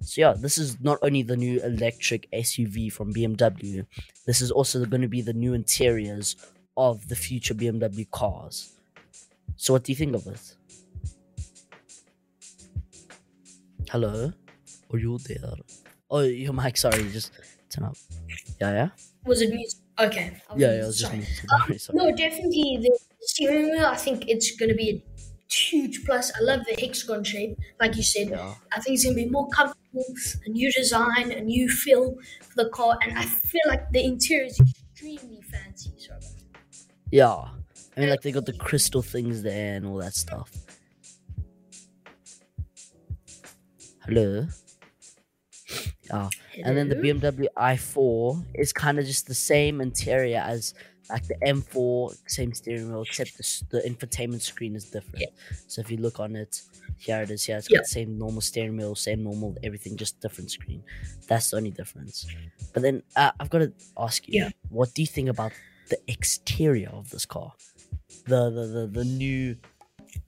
So yeah, this is not only the new electric SUV from BMW, this is also going to be the new interiors of the future BMW cars. So what do you think of it? Hello? Are you there? Oh, your mic, sorry, just turn up. Yeah, yeah? was it music? Okay. Yeah, yeah, I was just sorry. muted. Sorry, sorry. No, definitely the steering wheel. I think it's going to be a huge plus. I love the hexagon shape, like you said. Yeah. I think it's going to be more comfortable, a new design, a new feel for the car, and I feel like the interior is extremely fancy. So Yeah. I mean, like, they got the crystal things there and all that stuff. Hello? Yeah. And then the BMW i4 is kind of just the same interior as like the M4, same steering wheel, except the, the infotainment screen is different. Yeah. So if you look on it, here it is. Here it's Yeah. got the same normal steering wheel, same normal everything, just different screen. That's the only difference. But then uh, I've got to ask you, Yeah. what do you think about the exterior of this car? The the the, the new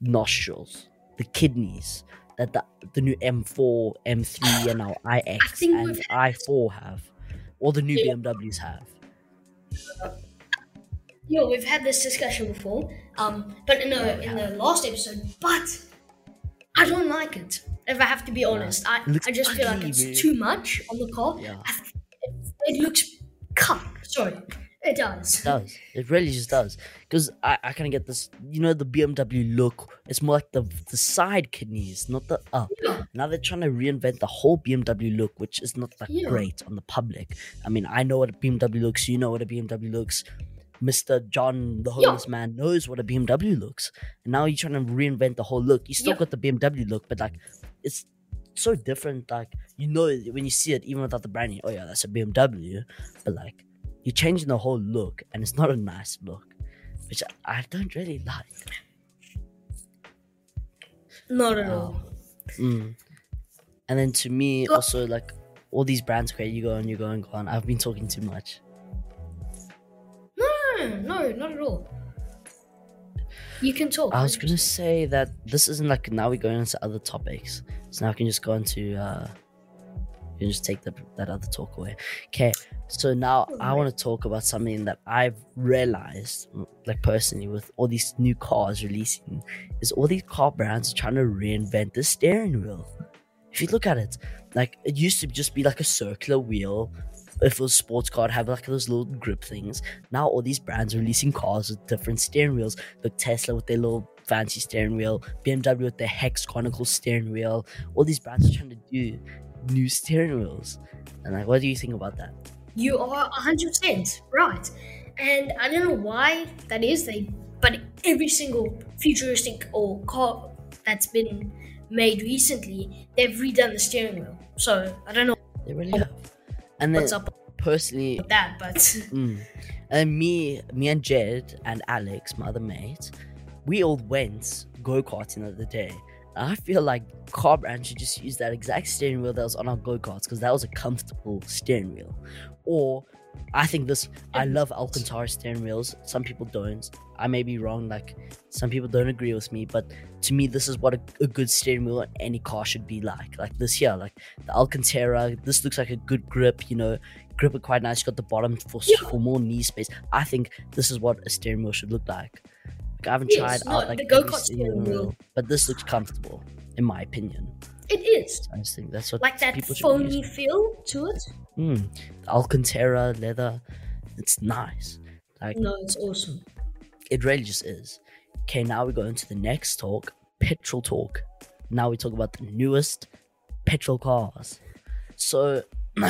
nostrils, the kidneys that the, the new M4, M3, and now iX and i4 have, or the new. BMWs have. Yo, we've had this discussion before, um, but in the in the last episode. But I don't like it. If I have to be honest, I, I just feel like it's too much on the car. Yeah. It, it looks cut. Sorry, it does. It does. It really just does. Because I, I kind of get this, you know, the BMW look. It's more like the the side kidneys, not the up. Yeah. Now they're trying to reinvent the whole BMW look, which is not that Yeah. great on the public. I mean, I know what a BMW looks. You know what a BMW looks. Mr. John, the homeless man, knows what a BMW looks. And now you're trying to reinvent the whole look. You still Yeah. got the BMW look, but like, it's so different. Like, you know, when you see it, even without the branding, oh yeah, that's a BMW. But like, you're changing the whole look, and it's not a nice look, which I, I don't really like. Not at all. Mm. And then to me, also like all these brands, okay, you go on, you go and go on. I've been talking too much. No, no, not at all. You can talk. I was gonna say that this isn't like now we're going into other topics, so now I can just go into uh, you can just take the, that other talk away. Okay, so now I want to talk about something that I've realized, like personally, with all these new cars releasing, is all these car brands are trying to reinvent the steering wheel. If you look at it, like it used to just be like a circular wheel. If it was a sports car, have like those little grip things. Now all these brands are releasing cars with different steering wheels. Like Tesla with their little fancy steering wheel, BMW with their hexagonal steering wheel. All these brands are trying to do new steering wheels. And like, what do you think about that? You are 100% right. And I don't know why that is, they, but every single futuristic or car that's been made recently, they've redone the steering wheel. So I don't know They really have. And then what's up personally, with that, but Mm. And me, me and Jed and Alex, my other mate, we all went go karting the other day. I feel like car brands should just use that exact steering wheel that was on our go karts because that was a comfortable steering wheel. Or I think this. I love Alcantara steering wheels. Some people don't. I may be wrong. Like some people don't agree with me, but to me, this is what a, a good steering wheel on any car should be like. Like this here, like the Alcantara. This looks like a good grip. You know, grip it quite nice. Got the bottom for Yeah. for more knee space. I think this is what a steering wheel should look like. Like, I haven't Yes, tried no, out like the go-kart steering wheel. wheel, but this looks comfortable, in my opinion. it is. I just think that's what Like that people should be foamy feel to it. Mm, Alcantara leather, it's nice. Like No, it's awesome. It really just is. Okay, now we go into the next talk, petrol talk. Now we talk about the newest petrol cars. So,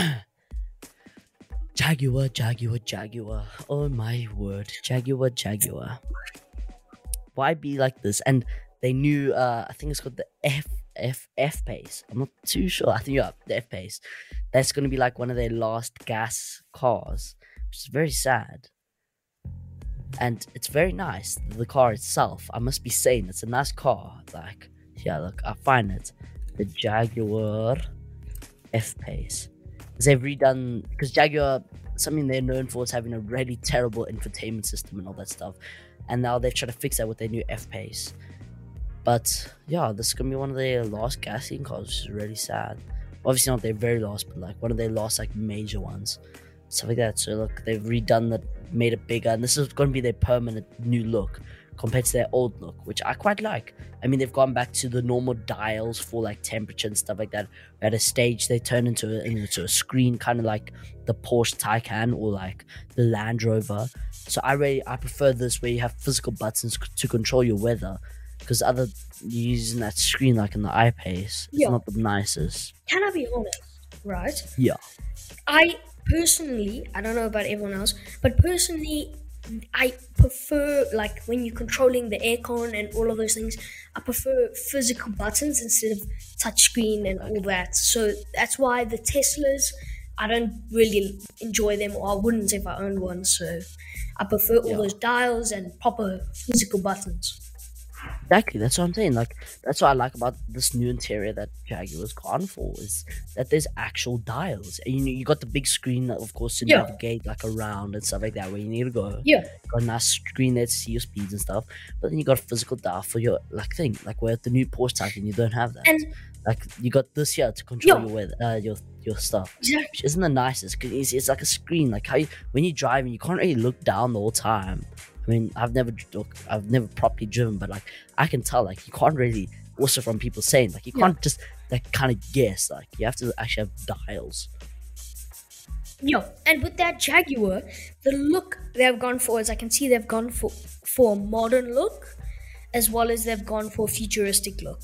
Jaguar, Jaguar, Jaguar. Oh my word, Jaguar, Jaguar. Why be like this? And they knew, uh, I think it's called the F F F pace. I'm not too sure. I think yeah, the F pace. That's gonna be like one of their last gas cars, which is very sad and it's very nice. The car itself, I must be saying, it's a nice car. Like, yeah, look, I find it. The Jaguar F Pace. They've redone because Jaguar, something they're known for is having a really terrible infotainment system and all that stuff, and now they've tried to fix that with their new F Pace. But yeah, this is gonna be one of their last gasoline cars, which is really sad. Obviously not their very last, but like one of their last like major ones, stuff like that. So look, they've redone that made it bigger, and this is going to be their permanent new look compared to their old look, which I quite like. I mean, they've gone back to the normal dials for like temperature and stuff like that. At a stage, they turn into a, into a screen, kind of like the Porsche Taycan or like the Land Rover. So I really I prefer this where you have physical buttons to control your weather, because other using that screen like in the iPace, it's Yeah. not the nicest. Can I be honest? Right? Yeah. I personally, I don't know about everyone else, but personally, I prefer like when you're controlling the aircon and all of those things. I prefer physical buttons instead of touchscreen and all that. So that's why the Teslas, I don't really enjoy them, or I wouldn't if I owned one. So I prefer all Yeah. those dials and proper physical buttons. Exactly, that's what I'm saying. Like that's what I like about this new interior that Jaguar's gone for is that there's actual dials. And you know, you got the big screen, of course, to Yeah. navigate like around and stuff like that where you need to go. Yeah. got a nice screen there to see your speeds and stuff. But then you got a physical dial for your like thing, like where at the new Porsche Taycan you don't have that. And like you got this here to control Yeah. your weather, uh, your your stuff. exactly. Which isn't the nicest because it's, it's like a screen. Like how you, when you're driving, you can't really look down the whole time. I mean, I've never I've never properly driven, but like I can tell, like you can't really. Also, from people saying, like you can't just like kind of guess. Like you have to actually have dials. Yeah, and with that Jaguar, the look they've gone for is I can see they've gone for for a modern look, as well as they've gone for a futuristic look.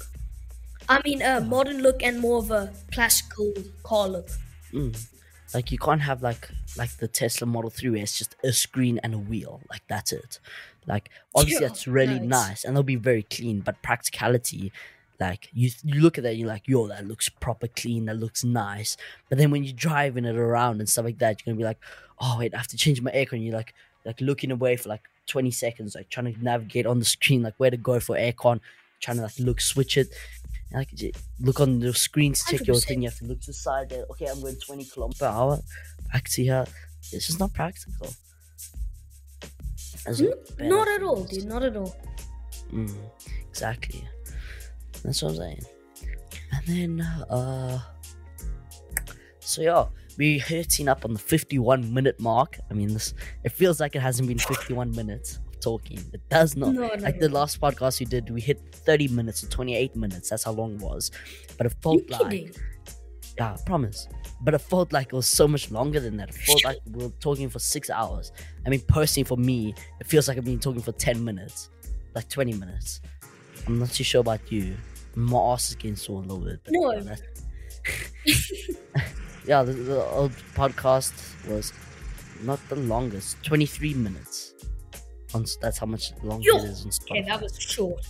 I mean, a modern look and more of a classical car look. Mm. Like you can't have like like the Tesla Model 3 where it's just a screen and a wheel. Like that's it. Like obviously Yeah, that's really nice. nice and they'll be very clean, but practicality, like you you look at that and you're like, yo, that looks proper clean, that looks nice. But then when you're driving it around and stuff like that, you're gonna be like, oh wait, I have to change my aircon. You're like like looking away for like 20 seconds, like trying to navigate on the screen, like where to go for aircon, trying to like look switch it. Like j- look on the screen to check your 100%. thing. You have to look to the side. There. Okay, I'm going 20 kilometers per hour. Back to here. It's just not practical. There's Mm, better Not at all, dude. Not at all. Mm, exactly. That's what I'm saying. And then, uh, so yeah, we're hitting up on the 51 minute mark. I mean, this it feels like it hasn't been 51 minutes of talking. It does not. No, no, like the last podcast we did, we hit 30 minutes or 28 minutes. That's how long it was. But it felt like, kidding? yeah, I promise. But it felt like it was so much longer than that. It felt like we were talking for six hours. I mean, personally, for me, it feels like I've been talking for 10 minutes, like 20 minutes. I'm not too sure about you. My ass is getting sore a little bit. No. Yeah, yeah the, the old podcast was not the longest, 23 minutes. On, that's how much longer Yo, it is on Spotify. Okay, that was short.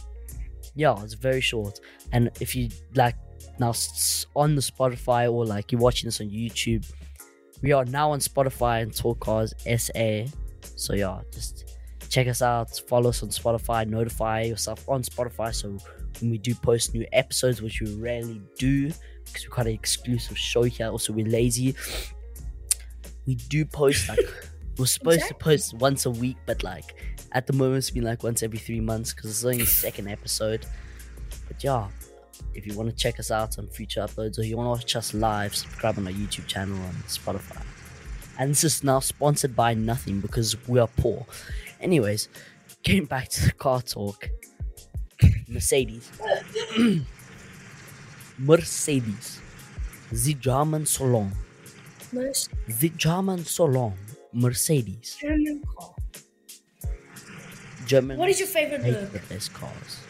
Yeah, it's very short. And if you like now on the Spotify or like you're watching this on YouTube, we are now on Spotify and Talkcars SA. So yeah, just check us out, follow us on Spotify, notify yourself on Spotify. So when we do post new episodes, which we rarely do because we're quite an exclusive show here. Also, we're lazy. We do post like we're supposed to post once a week, but like at the moment it's been like once every three months because it's only the second episode. But yeah, if you want to check us out on future uploads or you want to watch us live, subscribe on our YouTube channel on Spotify. And this is now sponsored by nothing because we are poor. Anyways, getting back to the car talk. Mercedes. Mercedes. The German Salon. The German Salon. Mercedes. German car. German. What is your favorite look? the S cars.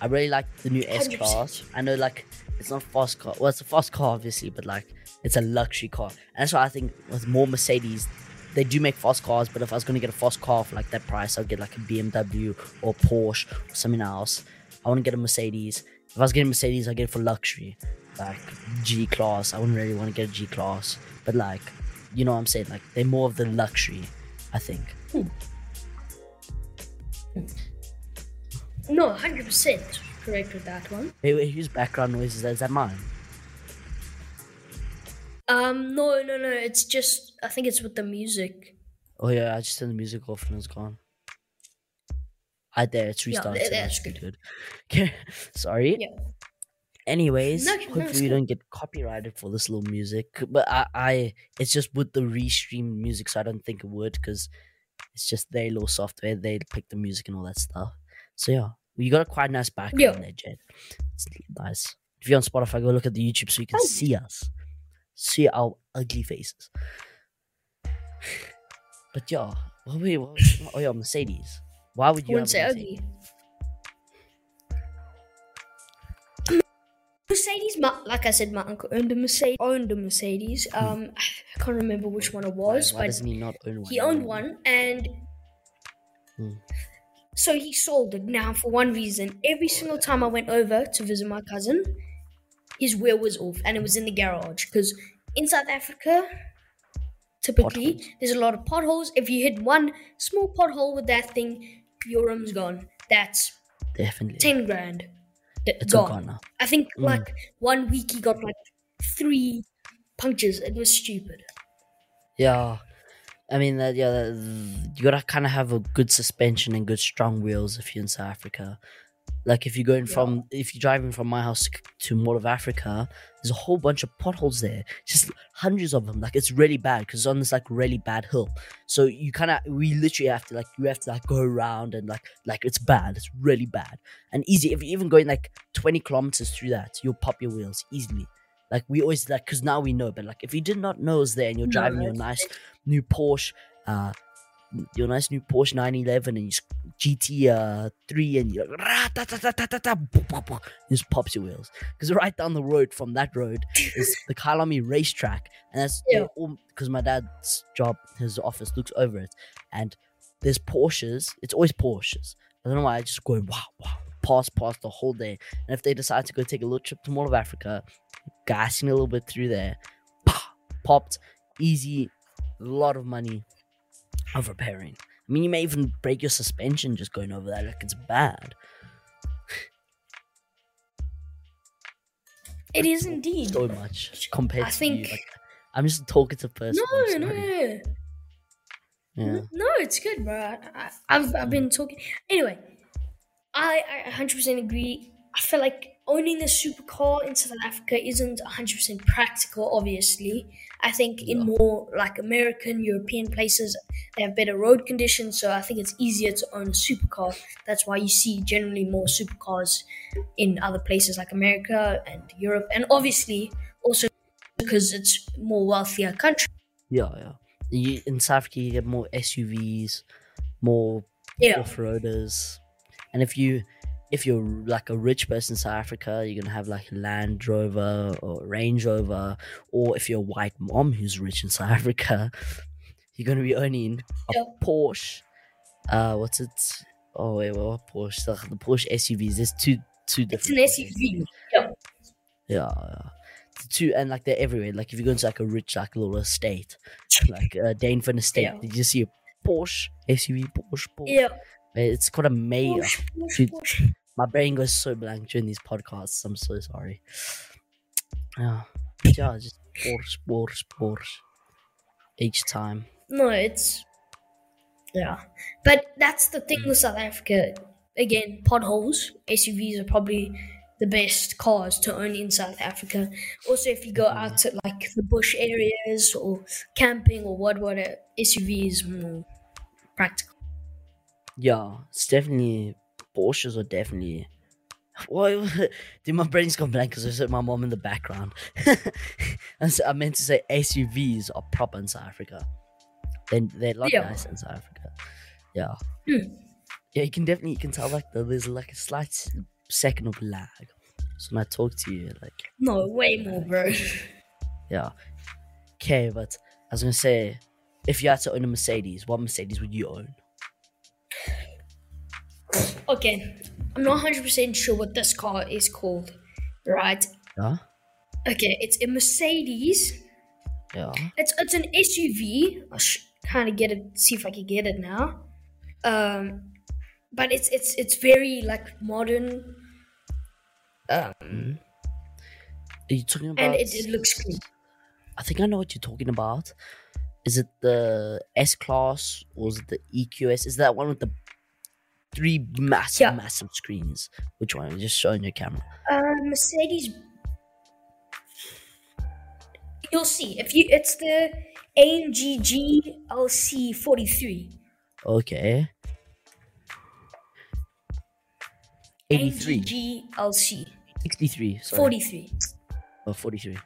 I really like the new S 100%. cars. I know like it's not a fast car. Well, it's a fast car obviously, but like it's a luxury car. And that's why I think with more Mercedes, they do make fast cars. But if I was gonna get a fast car for like that price, I'd get like a BMW or Porsche or something else. I want to get a Mercedes. If I was getting Mercedes, I'd get it for luxury, like G class. I wouldn't really want to get a G class, but like, you know what I'm saying? Like they're more of the luxury, I think. No, hundred percent correct with that one. Wait, wait, whose background noise is that? Is that mine? Um, no, no, no. It's just I think it's with the music. Oh yeah, I just turned the music off and it's gone. I there, it's Yeah, restarted. so that's that's good. Okay, sorry. Yeah. Anyways, No, hopefully we don't get copyrighted for this little music. But I, I, it's just with the restreamed music, so I don't think it would because it's just their little software. They pick the music and all that stuff. So yeah, you got a quite nice background Yeah. there, Jed. It's nice. If you're on Spotify, go look at the YouTube so you can Oh. see us, see our ugly faces. But yeah, what wait, what, oh yeah, Mercedes. Why would you have wouldn't say ugly. Mercedes, my, like I said, my uncle owned a Mercedes. Owned a Mercedes. Um, I can't remember which one it Hmm. Why, was, why but he not own one? he owned one, and Hmm. so he sold it. Now, for one reason, every single time I went over to visit my cousin, his wheel was off, and it was in the garage. Because in South Africa, typically Potholes. there's a lot of potholes. If you hit one small pothole with that thing, your room's gone. That's Definitely. ten grand. D- it's all gone. gone now. I think Mm. like one week he got like three punctures. It was stupid. Yeah. I mean, that yeah, that, you gotta kind of have a good suspension and good strong wheels if you're in South Africa. Like if you're going Yeah. from, if you're driving from my house to Mall of Africa, there's a whole bunch of potholes there, just hundreds of them. Like it's really bad because it's on this like really bad hill. So you kind of, we literally have to like, you have to like go around and like, like it's bad. It's really bad and easy. If you're even going like 20 kilometers through that, you'll pop your wheels easily. Like we always like, because now we know, but like if you did not know it was there and you're No, driving your nice new Porsche, uh, your nice new Porsche 911 and you just GT uh, 3 and you're like, boop, boop, boop, just pops your wheels. Because right down the road from that road is the Kyalami racetrack. And that's Yeah. because my dad's job, his office looks over it. And there's Porsches. It's always Porsches. I don't know why I just go wow, wow, pass, pass the whole day. And if they decide to go take a little trip to Mall of Africa, gassing a little bit through there, popped, easy, a lot of money of repairing. I mean, you may even break your suspension just going over that. Like it's bad. It is indeed. so much compared I to think- you. Like, I'm just a talkative person. No, no, no. Yeah. No, it's good, bro. I, I've I've been talking. Anyway, I I 100% agree. I feel like owning a supercar in South Africa isn't 100% practical. Obviously, I think in Yeah. more like American, European places, they have better road conditions, so I think it's easier to own a supercar. That's why you see generally more supercars in other places like America and Europe, and obviously also because it's more wealthier country. Yeah, yeah. You, in South Africa, you get more SUVs, more Yeah. off-roaders, and if you if you're like a rich person in South Africa, you're gonna have like a Land Rover or Range Rover, or if you're a white mom who's rich in South Africa, you're gonna be owning a. Porsche. Uh, what's it? Oh wait, what Porsche? The, the Porsche SUVs. There's two two different. It's an. SUV. Yeah. Yeah, two and like they're everywhere. Like if you go into like a rich like little estate, like uh, Dainfern estate, Yeah. you just see a Porsche SUV, Porsche, Porsche. Yeah. It's called a May. Porsche, Porsche, Dude. My brain goes so blank during these podcasts. I'm so sorry. Yeah, yeah, just Porsche, Porsche, Porsche. Each time. No, it's yeah, but that's the thing with South Africa. Again, potholes. SUVs are probably the best cars to own in South Africa. Also, if you go Mhm. out to like the bush areas or camping or what, what SUV is more practical. Yeah, it's definitely Porsches are definitely. Why? Dude, my brain's gone blank because I said my mom in the background. so I meant to say SUVs are proper in South Africa. They they're like Yeah. nice in South Africa. Yeah. Hmm. Yeah, you can definitely you can tell like the, there's like a slight second of lag. So when I talk to you, like No, way more, bro. yeah. Okay, but I was gonna say, if you had to own a Mercedes, what Mercedes would you own? Okay, I'm not 100 percent sure what this car is called. Right? Yeah. Okay, it's a Mercedes. Yeah. It's it's an SUV. I kind of get it. See if I can get it now. Um, but it's it's it's very like modern. Um, Are you talking about? and it, it looks cool. I think I know what you're talking about. Is it the S class or is it the EQS? Is that one with the three massive, Yeah. massive screens? Which one? Just showing your camera. Uh, Mercedes. You'll see if you. It's the AMG GLC 43. Okay. 83. AMG GLC 63. Sorry. 43. Oh, 43.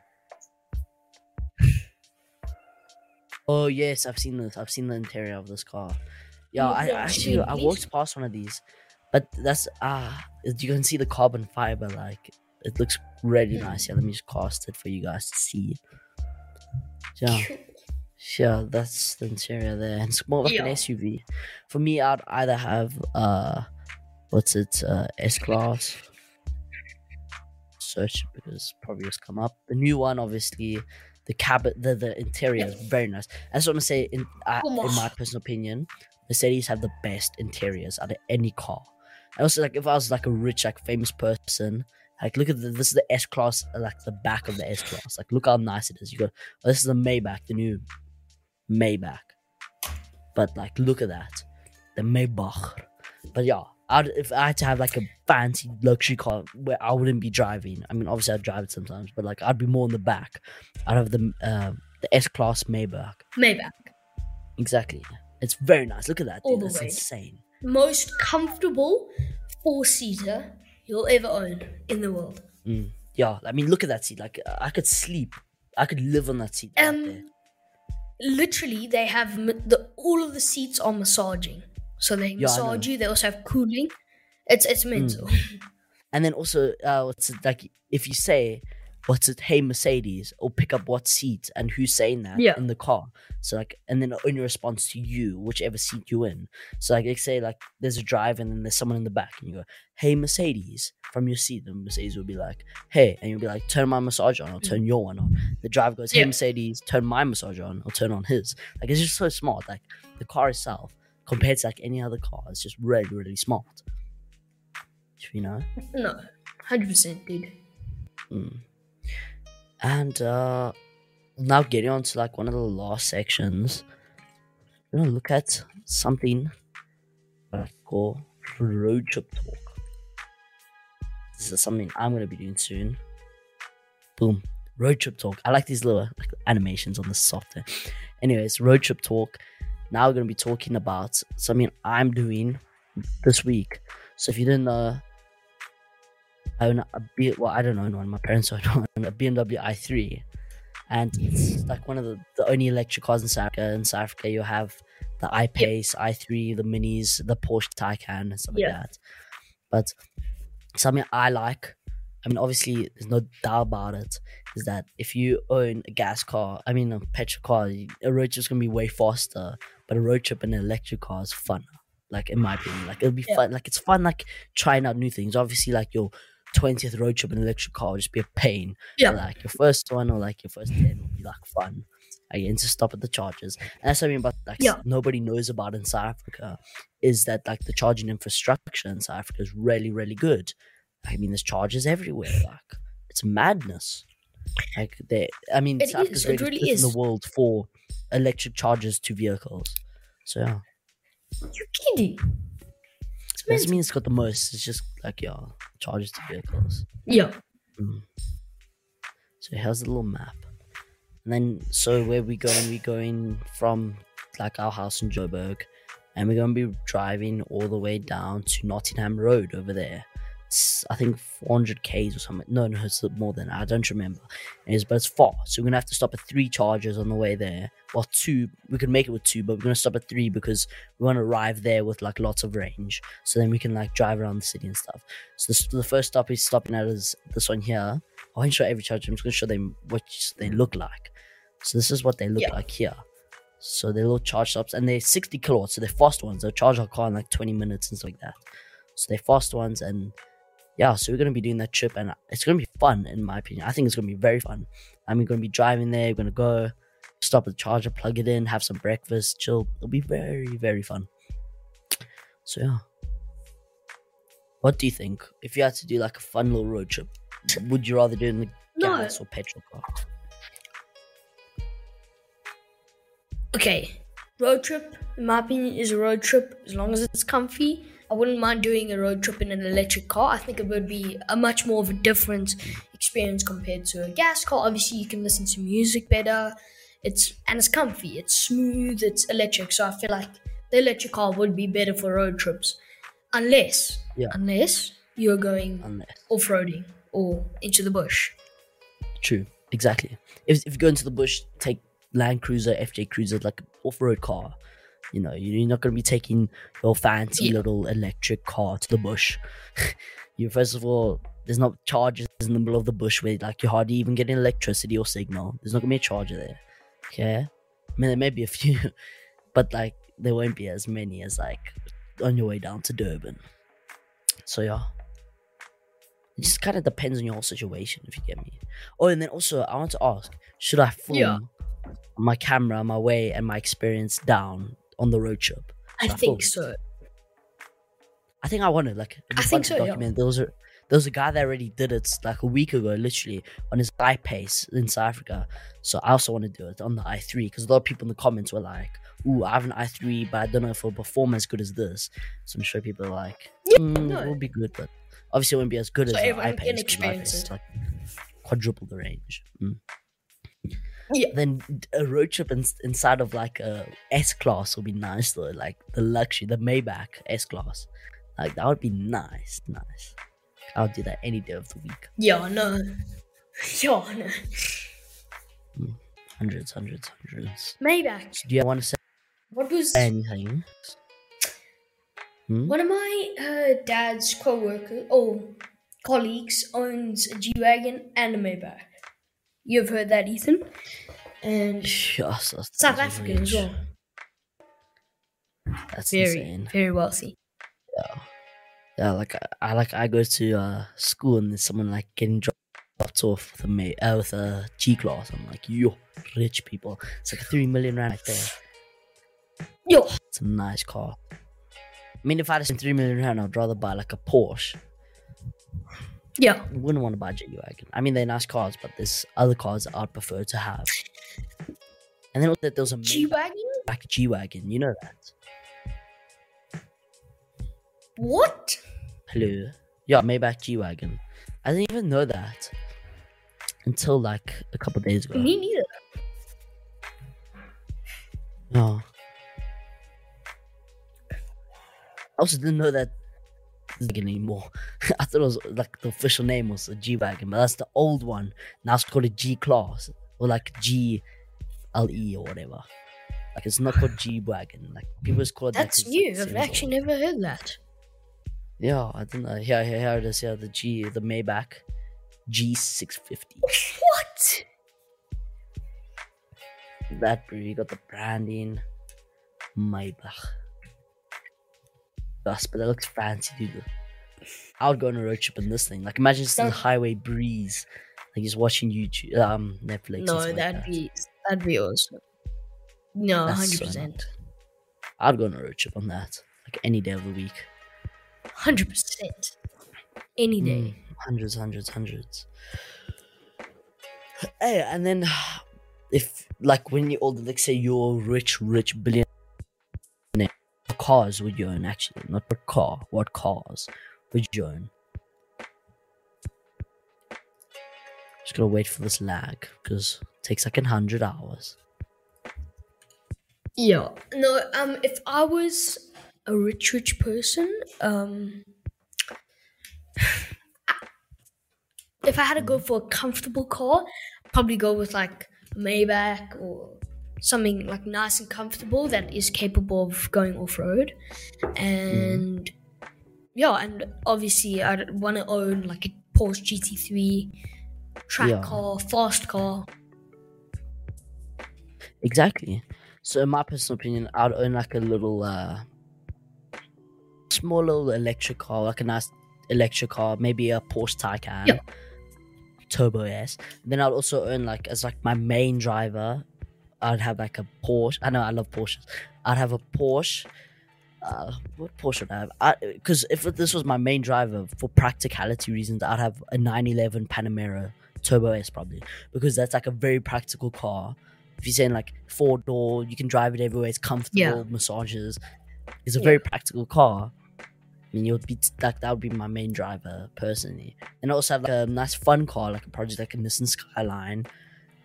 Oh yes, I've seen this. I've seen the interior of this car. Yeah, I actually I walked past one of these, but that's ah, you can see the carbon fiber. Like it looks really Hmm. nice. Yeah, let me just cast it for you guys to see. Yeah, yeah, that's the interior there, and it's more like an SUV. For me, I'd either have uh, what's it, uh, S class. Search it because probably just come up. The new one, obviously, the cabin, the the interior is very nice. I just want to say, in I, in my personal opinion, Mercedes have the best interiors out of any car. And also, like if I was like a rich, like famous person, like look at the, this is the S class, uh, like the back of the S class. Like look how nice it is. You go, oh, this is the Maybach, the new Maybach. But like, look at that, the Maybach. But yeah, I'd, if I had to have like a fancy luxury car where I wouldn't be driving, I mean, obviously I'd drive it sometimes, but like I'd be more in the back. I'd have the uh, the S class Maybach. Maybach. Exactly. It's very nice. Look at that. All Dude. the That's way. insane. Most comfortable four seater you'll ever own in the world. Mm. Yeah, I mean, look at that seat. Like, I could sleep. I could live on that seat. right there. Um, literally, they have the all of the seats are massaging, so they Yeah, massage you. They also have cooling. It's it's mental. And then also, uh, what's it like? If you say, "What's it?" Hey, Mercedes, or pick up what seat and who's saying that Yeah. in the car. So like, and then in response to you, whichever seat you're in. So like, they say like, there's a drive and then there's someone in the back, and you go, "Hey, Mercedes," from your seat. the Mercedes will be like, "Hey," and you'll be like, "Turn my massage on, or turn your one on." The driver goes, "Hey, Yeah. Mercedes, turn my massage on, or turn on his." Like, it's just so smart. Like the car itself, compared to like any other car, it's just really, really smart. You know. no, hundred percent, dude. Mm. And uh now getting on to like one of the last sections. We're gonna look at something that I call road trip talk. This is something I'm gonna be doing soon. Boom. Road trip talk. I like these little like, animations on the software. Anyways, road trip talk. Now we're gonna be talking about something I'm doing this week. So if you didn't know, I own a B. Well, I don't own one. My parents own one. A BMW i3, and it's like one of the, the only electric cars in South Africa. In South Africa, you have the iPace, i3, the Minis, the Porsche Taycan, and stuff Yeah. like that. But something I like. I mean, obviously, there's no doubt about it. Is that if you own a gas car, I mean, a petrol car, a road trip's gonna be way faster. But a road trip in an electric car is fun. Like in my opinion, like it'll be Yeah. fun. Like it's fun, like trying out new things. Obviously, like your twentieth road trip in an electric car will just be a pain. Yeah. But, like your first one or like your first ten will be like fun. Again, to stop at the charges. And that's what I mean. about like Yeah. nobody knows about in South Africa is that like the charging infrastructure in South Africa is really, really good. I mean, there's charges everywhere. Like it's madness. Like they, I mean, It South Africa's is, it really, really fifth in is. the world for electric chargers to vehicles. So yeah, You kidding? It's doesn't mean it's got the most. It's just like yeah, charges to vehicles. Yeah. Mm. So here's the little map. And then so where we going, we going from like our house in Joburg and we're gonna be driving all the way down to Nottingham Road over there. It's, I think 400 k's or something. No, no, it's more than that. I don't remember. It is, but it's far. So we're gonna have to stop at three chargers on the way there. Well, two. We could make it with two, but we're gonna stop at three because we want to arrive there with like lots of range. So then we can like drive around the city and stuff. So the, the first stop is stopping at is this one here. I won't show every charger. I'm just gonna show them what they look like. So this is what they look Yeah. like here. So they're little charge stops, and they're 60 kilowatts, so they're fast ones. They'll charge our car in like 20 minutes and stuff like that. So they're fast ones, and yeah, so we're gonna be doing that trip, and it's gonna be fun in my opinion. I think it's gonna be very fun. I'm gonna be driving there. We're gonna go stop at the charger, plug it in, have some breakfast, chill. It'll be very, very fun. So yeah. What do you think? If you had to do like a fun little road trip, would you rather do it in the No. gas or petrol car? Okay. Road trip, in my opinion, is a road trip as long as it's comfy. I wouldn't mind doing a road trip in an electric car. I think it would be a much more of a different experience compared to a gas car. Obviously, you can listen to music better. It's and it's comfy. It's smooth. It's electric. So I feel like the electric car would be better for road trips, unless Yeah. unless you're going Unless off roading or into the bush. True, exactly. If, if you go into the bush, take Land Cruiser, FJ Cruiser, like off road car. You know, you're not going to be taking your fancy Yeah. little electric car to the bush. you first of all, there's not chargers in the middle of the bush where like you hardly even getting electricity or signal. There's not going to be a charger there. Okay, I mean there may be a few, but like there won't be as many as like on your way down to Durban. So yeah. It just kind of depends on your whole situation, if you get me. Oh, and then also, I want to ask: Should I film Yeah. my camera, my way, and my experience down on the road trip? I Should think film? so. I think I want to like. I think so, yeah. Document. There was a there was a guy that already did it like a week ago, literally on his iPace in South Africa. So I also want to do it on the i3 because a lot of people in the comments were like, "Ooh, I have an i3, but I don't know if it'll perform as good as this." So I'm sure people are like, mm, no. "It will be good, but obviously it won't be as good So as the iPace." can 'cause the iPace is, like quadruple the range. Mm. Yeah. Then a road trip in, inside of like a S class would be nice though, like the luxury, the Maybach S class. Like that would be nice, nice. I would do that any day of the week. Yeah, no. Yeah, no. Hundreds, hundreds, hundreds. Maybach. So do you want to say What was anything? Hmm? one of my uh, dad's co-workers or colleagues owns a G-Wagon and a Maybach. You've heard that, Ethan? And Yes, South African as well. That's Very, insane. very wealthy. Yeah, like I, like I go to uh, school and there's someone like getting dropped off with a mate uh, with a G class. I'm like, yo, rich people. It's like a three million rand right there. Yo, It's a nice car. I mean, if I had spent three million rand, I'd rather buy like a Porsche. Yeah. I wouldn't want to buy a G wagon. I mean, they're nice cars, but there's other cars that I'd prefer to have. And then there was a G wagon. Maybach G wagon. You know that? What? Hello. Yeah, Maybach G wagon. I didn't even know that until like a couple days ago. Me neither. No. I also didn't know that anymore. I thought it was like the official name was a G wagon, but that's the old one. Now it's called a G class or like G L E or whatever. Like it's not called G wagon. Like people just call it. that That's 'cause new. I've actually never heard that. Yeah, I don't know. Here, here, here it is. Yeah, the G, the Maybach G650. What? That you got the branding Maybach. Yes, but that looks fancy, dude. I would go on a road trip in this thing. Like, imagine just in the highway breeze, like just watching YouTube, um, Netflix. No, that'd that. be that'd be awesome. No, hundred so percent, I'd go on a road trip on that, like any day of the week. Hundred percent, any day. Mm, hundreds, hundreds, hundreds. Hey, and then if like when you're older, like say you're rich, rich billionaire, what cars would you own? Actually, not what car. What cars would you own? Just gotta wait for this lag because it takes like a hundred hours. Yeah. No. Um. If I was a rich, rich person, um, if I had to go for a comfortable car, probably go with like a Maybach or something like nice and comfortable that is capable of going off road, and yeah, and obviously I'd want to own like a Porsche GT3 track Yeah. car, fast car. Exactly. So, in my personal opinion, I'd own like a little, uh, small little electric car, like a nice electric car, maybe a Porsche Taycan, Yeah. Turbo S. Then I'd also own like as like my main driver. I'd have like a Porsche. I know I love Porsches. I'd have a Porsche. Uh, what Porsche would I have? Because if this was my main driver, for practicality reasons, I'd have a 911 Panamera Turbo S probably because that's like a very practical car. If you're saying like four door, you can drive it everywhere. It's comfortable, Yeah. massages. It's a Yeah. very practical car. I mean, you'd be like that would be my main driver personally. And I also have like a nice fun car, like a project like a Nissan Skyline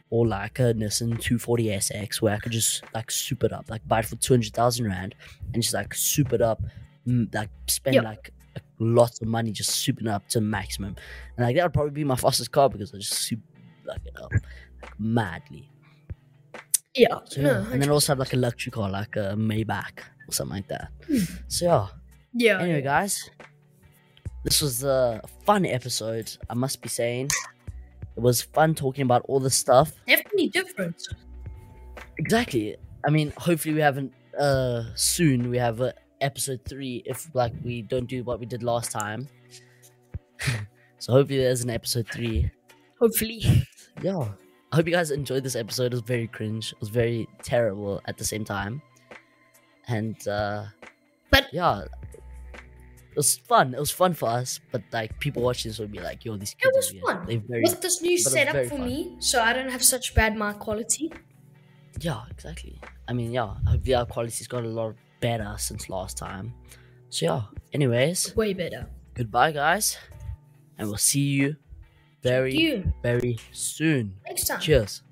or like a Nissan 240 SX, where I could just like soup it up, like buy it for two hundred thousand rand and just like soup it up, mm, like spend Yeah. like lots of money just souping it up to maximum. And like that would probably be my fastest car because I just soup like it up like madly. Yeah. So, no, and then also have like a luxury car, like a Maybach or something like that. Hmm. So yeah. Yeah. Anyway, guys, this was a fun episode. I must be saying, it was fun talking about all this stuff. definitely different. Exactly. I mean, hopefully we haven't. Uh, soon we have uh, episode three. If like we don't do what we did last time. so hopefully there's an episode three. Hopefully. Yeah. I hope you guys enjoyed this episode. It was very cringe. It was very terrible at the same time. And uh But- yeah. It was fun. It was fun for us, but like people watching this would be like, yo, these kids was are fun. Very With this new setup for fun. me, so I don't have such bad mic quality. Yeah, exactly. I mean, yeah, our quality's got a lot better since last time. So yeah. Anyways, Way better. goodbye guys. And we'll see you very, You very soon. next time. Cheers.